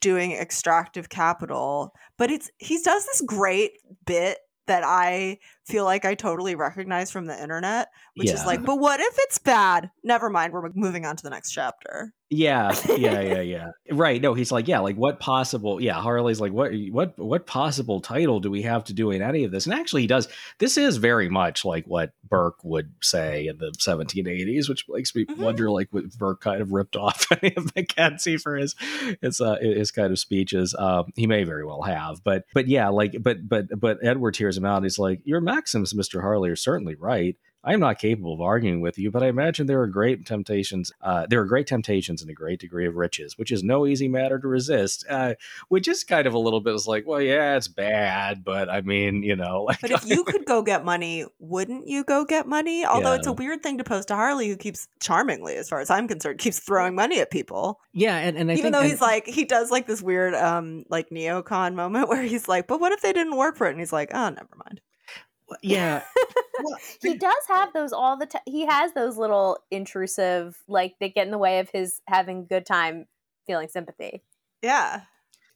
doing extractive capital? But it's he does this great bit that I feel like I totally recognize from the internet, which yeah. is like, but what if it's bad? Never mind, we're moving on to the next chapter. Yeah, yeah, yeah, yeah. right. No, he's like, yeah, like what possible? Yeah, Harley's like, what, what, what possible title do we have to do in any of this? And actually, he does. This is very much like what Burke would say in the 1780s, which makes me mm-hmm. wonder, like, what Burke kind of ripped off any of Mackenzie for his his uh, his kind of speeches. Um, he may very well have, but but yeah, like, but but but Edward hears him out. He's like, your maxims, Mister Harley, are certainly right. I am not capable of arguing with you, but I imagine there are great temptations. Uh, there are great temptations and a great degree of riches, which is no easy matter to resist. Uh, which is kind of a little bit was like, well, yeah, it's bad, but I mean, you know. Like, But if you could go get money, wouldn't you go get money? Although it's a weird thing to post to Harley, who keeps charmingly, as far as I'm concerned, keeps throwing money at people. yeah, and, and I Even think, though and- he's like, he does like this weird, um, like neocon moment where he's like, "But what if they didn't work for it?" And he's like, "Oh, never mind." Yeah, he does have those all the time. He has those little intrusive, like they get in the way of his having a good time, feeling sympathy. Yeah,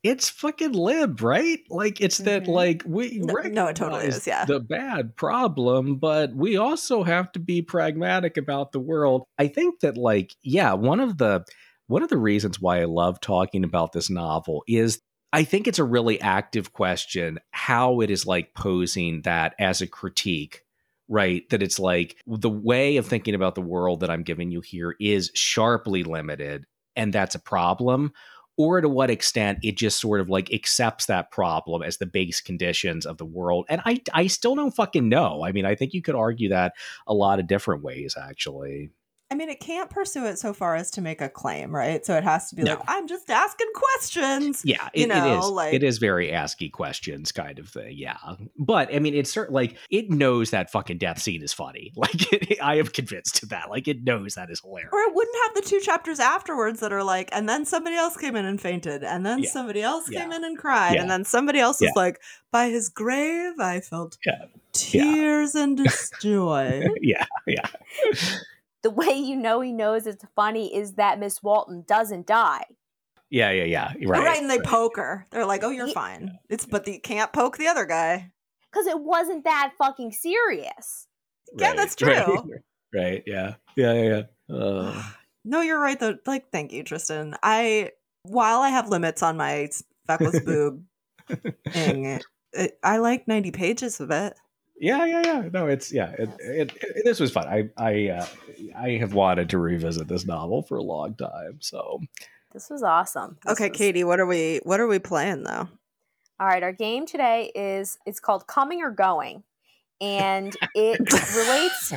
it's fucking lib, right? Like it's that Mhm. like we No- no, it totally is, yeah. the bad problem, but we also have to be pragmatic about the world. I think that like yeah, one of the one of the reasons why I love talking about this novel is I think it's a really active question how it is like posing that as a critique right? That it's like the way of thinking about the world that i'm giving you here is sharply limited and that's a problem or to what extent it just sort of like accepts that problem as the base conditions of the world and i i still don't fucking know. I mean i think you could argue that a lot of different ways actually I mean, it can't pursue it so far as to make a claim, right? So it has to be No. like, "I'm just asking questions." yeah You know, it is like- it is very asky questions kind of thing yeah but i mean it's certain like it knows that fucking death scene is funny like it, i am convinced of that like it knows that is hilarious Or it wouldn't have the two chapters afterwards that are like, and then somebody else came in and fainted, and then Yeah. somebody else came in and cried, Yeah. and then somebody else was like, by his grave, I felt Yeah. tears and joy. yeah yeah The way you know he knows it's funny is that Miss Walton doesn't die. yeah yeah yeah right, right, and they poke her. They're like, "Oh, you're Ye- fine." It's but you can't poke the other guy. Because it wasn't that fucking serious. Yeah, Right, that's right, true. right yeah yeah yeah yeah uh, No, you're right though. Like, thank you, Tristan. I while I have limits on my feckless boob thing, it, I like 90 pages of it. Yeah yeah yeah no it's yeah it, it, it- this was fun i i uh, i have wanted to revisit this novel for a long time so This was awesome. This Okay, was- Katie, what are we what are we playing though? All right, our game today is it's called Coming or Going, and it relates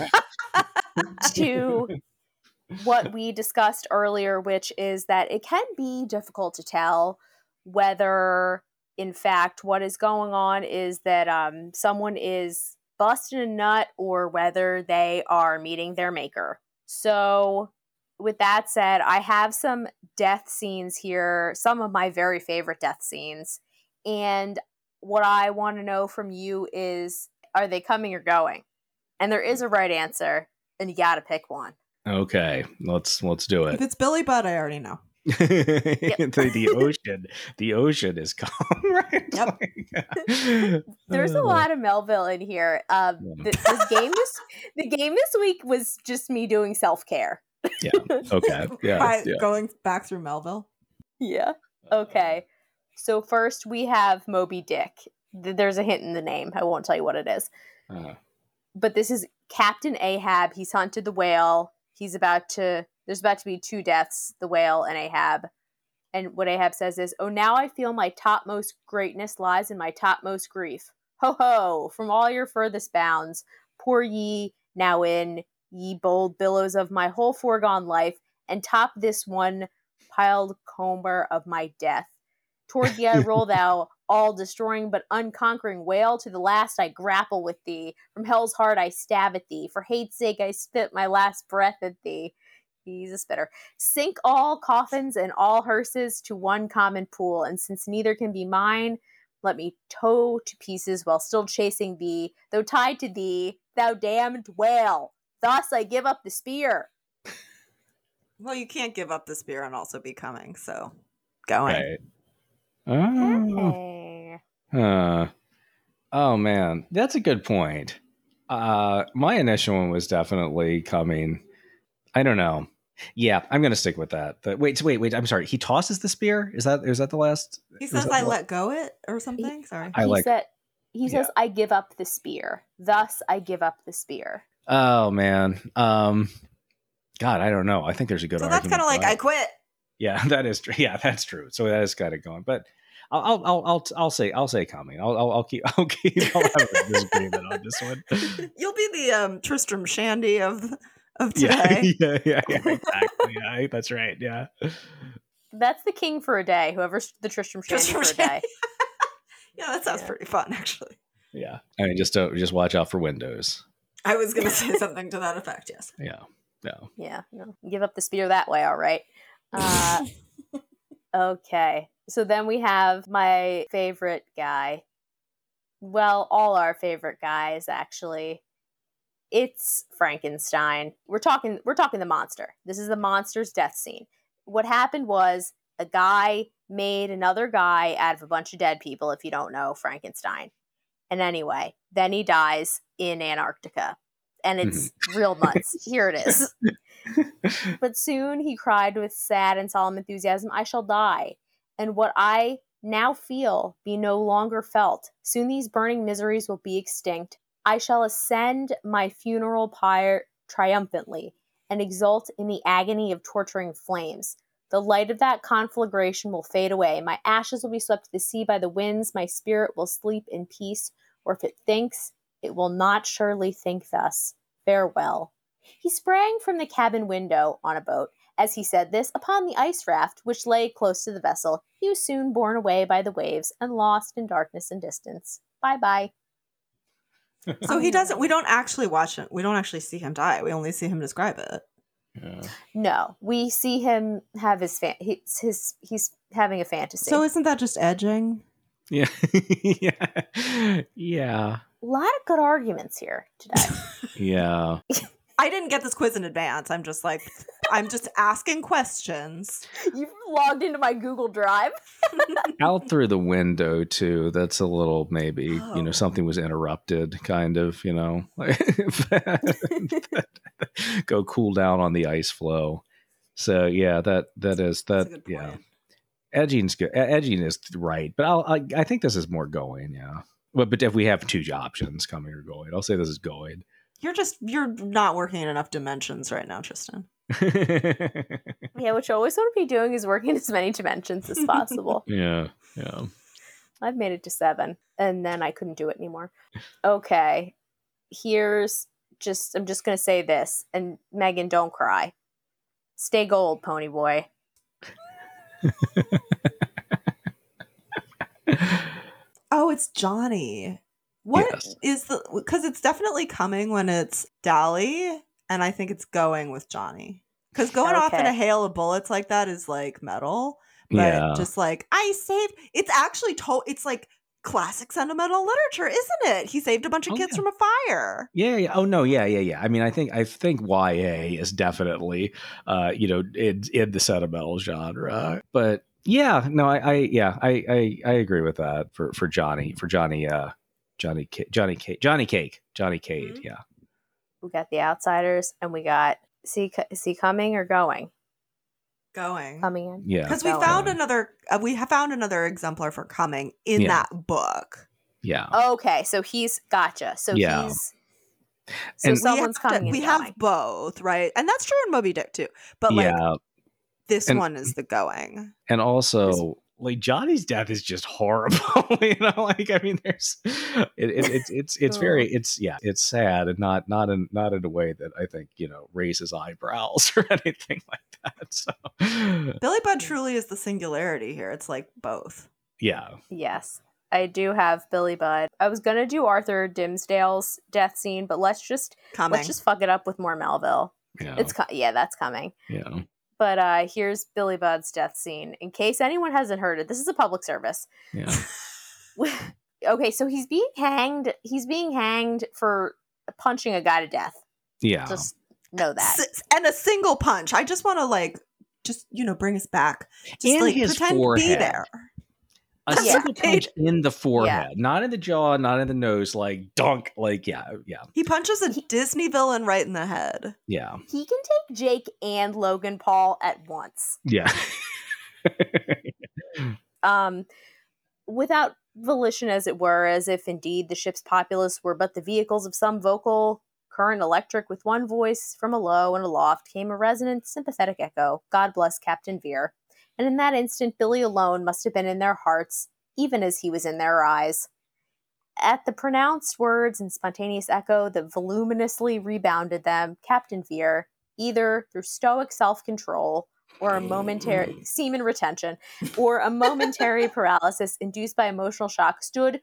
to what we discussed earlier, which is that it can be difficult to tell whether, in fact, what is going on is that um, someone is busting a nut or whether they are meeting their maker. So, with that said, I have some death scenes here, some of my very favorite death scenes. And what I want to know from you is are they coming or going? And there is a right answer, and you got to pick one. okay let's let's do it. If it's Billy Budd, I already know. The, the ocean the ocean is calm right Yep. Like- There's a Uh, lot of Melville in here. Um, Yeah. th- this game this the game this week was just me doing self care. okay yeah, By yeah. going back through Melville. Yeah. Okay. So first we have Moby Dick. There's a hint in the name. I won't tell you what it is. Uh, But this is Captain Ahab. He's hunted the whale. He's about to. There's about to be two deaths: the whale and Ahab. And what Ahab says is, "Oh, now I feel my topmost greatness lies in my topmost grief. Ho ho! From all your furthest bounds, pour ye now in, ye bold billows of my whole foregone life, and top this one piled comber of my death. Toward thee I roll, thou all destroying but unconquering whale. To the last I grapple with thee. From hell's heart I stab at thee. For hate's sake I spit my last breath at thee. He's a spitter. Sink all coffins and all hearses to one common pool, and since neither can be mine, let me tow to pieces while still chasing thee, though tied to thee, thou damned whale. Thus I give up the spear. Well, you can't give up the spear and also be coming, so going. right oh Hey. Huh. Oh man, that's a good point. Uh, my initial one was definitely coming. I don't know. Yeah, I'm gonna stick with that. But wait, wait, wait. I'm sorry. He tosses the spear. Is that is that the last? He says I let go it or something. Sorry. I he like- said he Yeah. says I give up the spear. Thus I give up the spear. Oh man. Um. God, I don't know. I think there's a good. So that's argument kind of like I quit. Yeah, that is true. Yeah, that's true. So that is kind of going. But I'll I'll I'll I'll say I'll say coming. I'll I'll, I'll keep I'll keep I'll have a disagreement on this one. You'll be the um, Tristram Shandy of of Yeah, today. yeah, yeah, yeah, exactly. Yeah, that's right. Yeah. That's the king for a day. Whoever's the Tristram Shandy Tristram for a day. Yeah, that sounds Yeah. pretty fun, actually. Yeah. I mean, just don't just watch out for windows. I was going to say something to that effect. Yes. Yeah. No. Yeah, no, give up the spear that way, all right. Uh, okay, so then we have my favorite guy. Well, all our favorite guys, actually. It's Frankenstein. We're talking. We're talking the monster. This is the monster's death scene. What happened was a guy made another guy out of a bunch of dead people. If you don't know Frankenstein, and anyway, then he dies in Antarctica, and it's mm-hmm. real nuts. Here it is. But soon he cried with sad and solemn enthusiasm, I shall die, and what I now feel be no longer felt. Soon these burning miseries will be extinct. I shall ascend my funeral pyre triumphantly and exult in the agony of torturing flames. The light of that conflagration will fade away. My ashes will be swept to the sea by the winds. My spirit will sleep in peace, or if it thinks, it will not surely think thus. Farewell. He sprang from the cabin window on a boat. As he said this, upon the ice raft which lay close to the vessel, he was soon borne away by the waves and lost in darkness and distance. Bye bye. So he oh, doesn't. We don't actually watch him We don't actually see him die. We only see him describe it. Yeah. No, we see him have his fan. He's his. He's having a fantasy. So isn't that just edging? Yeah. yeah. Yeah. a lot of good arguments here today. Yeah. I didn't get this quiz in advance. I'm just like, I'm just asking questions. You've logged into my Google Drive. Out through the window too. That's a little maybe, you Oh. know, something was interrupted, kind of, you know. Go cool down on the ice floe. So yeah, that that is That's that a good yeah. point. Edging's good. Edging is right, but I'll, I I think this is more going. Yeah, but but if we have two options, coming or going, I'll say this is going. You're just you're not working in enough dimensions right now, Tristan. Yeah, what you always want to be doing is working in as many dimensions as possible. yeah, yeah. I've made it to seven, and then I couldn't do it anymore. Okay, here's just I'm just gonna say this, and Megan, don't cry. Stay gold, pony boy. Oh, it's Johnny. What Yes. is the because it's definitely coming when it's Dolly, and I think it's going with Johnny. Because going off in a hail of bullets like that is like metal, but yeah. just like I saved. It's actually to. It's like classic sentimental literature, isn't it? He saved a bunch of Oh, kids yeah. from a fire. Yeah, yeah. Oh no, yeah, yeah, yeah. I mean, I think I think YA is definitely uh, you know, in in the sentimental genre. But yeah, no, I, I yeah, I, I I agree with that for for Johnny, for Johnny uh Johnny Ca- Johnny Cake, Johnny Cake, Johnny Cade, Mhm. yeah. We got the outsiders, and we got see is he coming or going? Going. Coming in. Yeah. Because we Going. found another, uh, we have found another exemplar for coming in Yeah. that book. Yeah. Okay, so he's gotcha. So Yeah. he's so And- We someone's we have, to- coming. we and have both, right? And that's true in Moby Dick too. But like yeah. this And- one is the going. and also like Johnny's death is just horrible. you know, like I mean, there's it, it, it's it's it's very it's yeah, it's sad and not not in not in a way that I think you know raises eyebrows or anything like that. So Billy Budd truly is the singularity here. It's like both. yeah, Yes. I do have Billy Budd. I was gonna do Arthur Dimmesdale's death scene, but let's just Coming. let's just fuck it up with more Melville. yeah, It's co- yeah, that's coming. yeah, But uh here's Billy Budd's death scene. In case anyone hasn't heard it, this is a public service. yeah. okay, so he's being hanged. He's being hanged for punching a guy to death. yeah. Just know that. S- and a single punch. I just want to like just you know bring us back. Just In like his pretend be there. A Yeah. single punch in the forehead, not in the jaw, not in the nose, like dunk, like yeah, yeah, He punches a Disney villain right in the head. yeah, He can take Jake and Logan Paul at once. yeah. um, without volition, as it were, as if indeed the ship's populace were but the vehicles of some vocal current electric with one voice from alow and aloft came a resonant, sympathetic echo God bless Captain Vere. And in that instant, Billy alone must have been in their hearts, even as he was in their eyes. At the pronounced words and spontaneous echo that voluminously rebounded them, Captain Vere, either through stoic self control or a momentary semen retention or a momentary paralysis induced by emotional shock, stood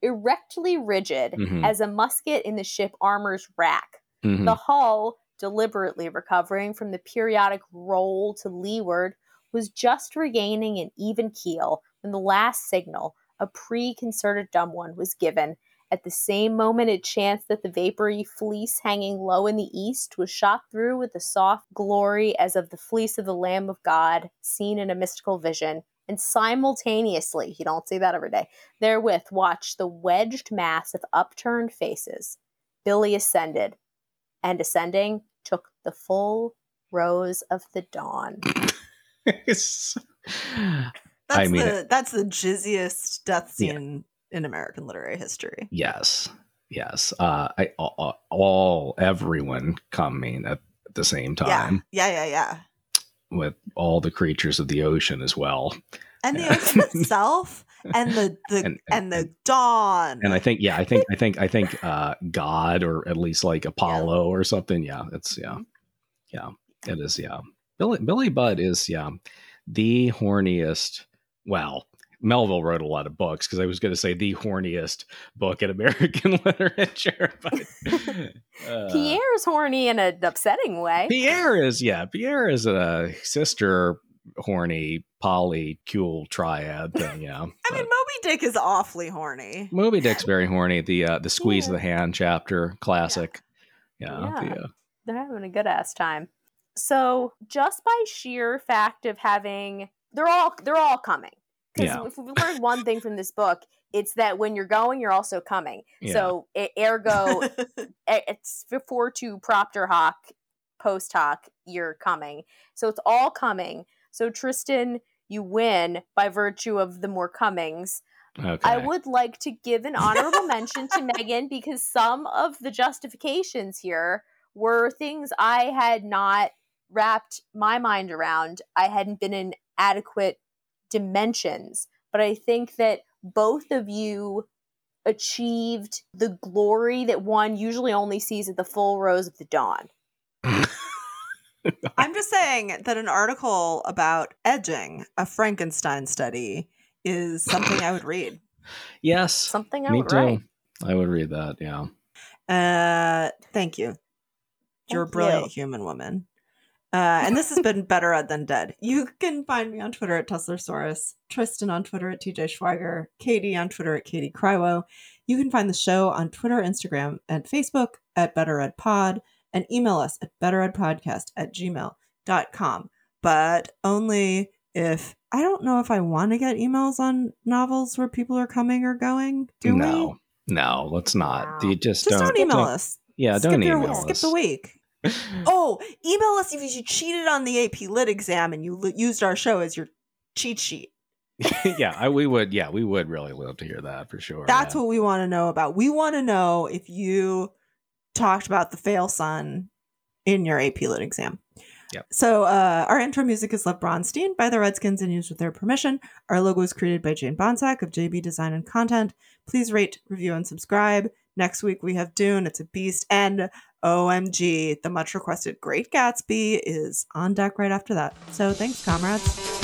erectly rigid Mhm. as a musket in the ship armor's rack. Mhm. The hull, deliberately recovering from the periodic roll to leeward, was just regaining an even keel when the last signal, a preconcerted dumb one, was given. At the same moment, it chanced that the vapory fleece hanging low in the east was shot through with a soft glory as of the fleece of the Lamb of God, seen in a mystical vision. And simultaneously, you don't see that every day, therewith watched the wedged mass of upturned faces. Billy ascended, and ascending took the full rose of the dawn. It's- That's I mean, the that's the jizziest death Yeah. scene in American literary history. yes, yes. Uh, I all, all everyone coming at the same time Yeah, yeah, yeah, yeah. with all the creatures of the ocean as well. And the ocean itself, and the the and, And- and- the dawn. And I think, yeah, I think, I think, I think, uh, God or at least like Apollo or something. Yeah, it's yeah, yeah, it is. Yeah, Billy Billy Budd is yeah the horniest. Well, Melville wrote a lot of books because I was going to say the horniest book in American literature, but uh, Pierre's horny in an upsetting way. Pierre is yeah, Pierre is a sister horny polycule triad thing. Yeah, I mean, Moby Dick is awfully horny. Moby Dick's very horny. The uh, the squeeze of the hand chapter, classic. Yeah, Yeah. the, uh, They're having a good ass time. So just by sheer fact of having they're all they're all coming. Because Yeah. if we learned one thing from this book, it's that when you're going, you're also coming. Yeah. So ergo, it's before to propter hoc, post hoc, you're coming. So it's all coming. So Tristan, you win by virtue of the more comings. okay. I would like to give an honorable mention to Megan because some of the justifications here were things I had not wrapped my mind around. I hadn't been in adequate dimensions. But I think that both of you achieved the glory that one usually only sees at the full rose of the dawn. I'm just saying that an article about edging a Frankenstein study is something I would read. yes, Something I me would too. write. I would read that. Yeah. Uh, thank you. You're a brilliant you. human woman. Uh, and this has been Better Ed Than Dead. You can find me on Twitter at Tuslersaurus, Tristan on Twitter at TJ Schweiger, Katie on Twitter at Katie Crywo. You can find the show on Twitter, Instagram, and Facebook at Better Ed Pod, and email us at betteredpodcast at gmail.com. But only if I don't know if I want to get emails on novels where people are coming or going. Do no, no, let's not. No. You just. Just don't, don't email us. Yeah, skip don't your- us. skip the week. Oh, email us if you cheated on the AP Lit exam and you l- used our show as your cheat sheet. yeah, I, we would. Yeah, we would really love to hear that for sure. That's yeah. what we want to know about. We want to know if you talked about the fail son in your AP Lit exam. Yep. So uh, our intro music is Lev Bronstein by the Redskins and used with their permission. Our logo is created by Jane Bonsack of JB Design and Content. Please rate, review, and subscribe. Next week we have Dune. It's a beast. And OMG, the much requested Great Gatsby is on deck right after that. So thanks, comrades.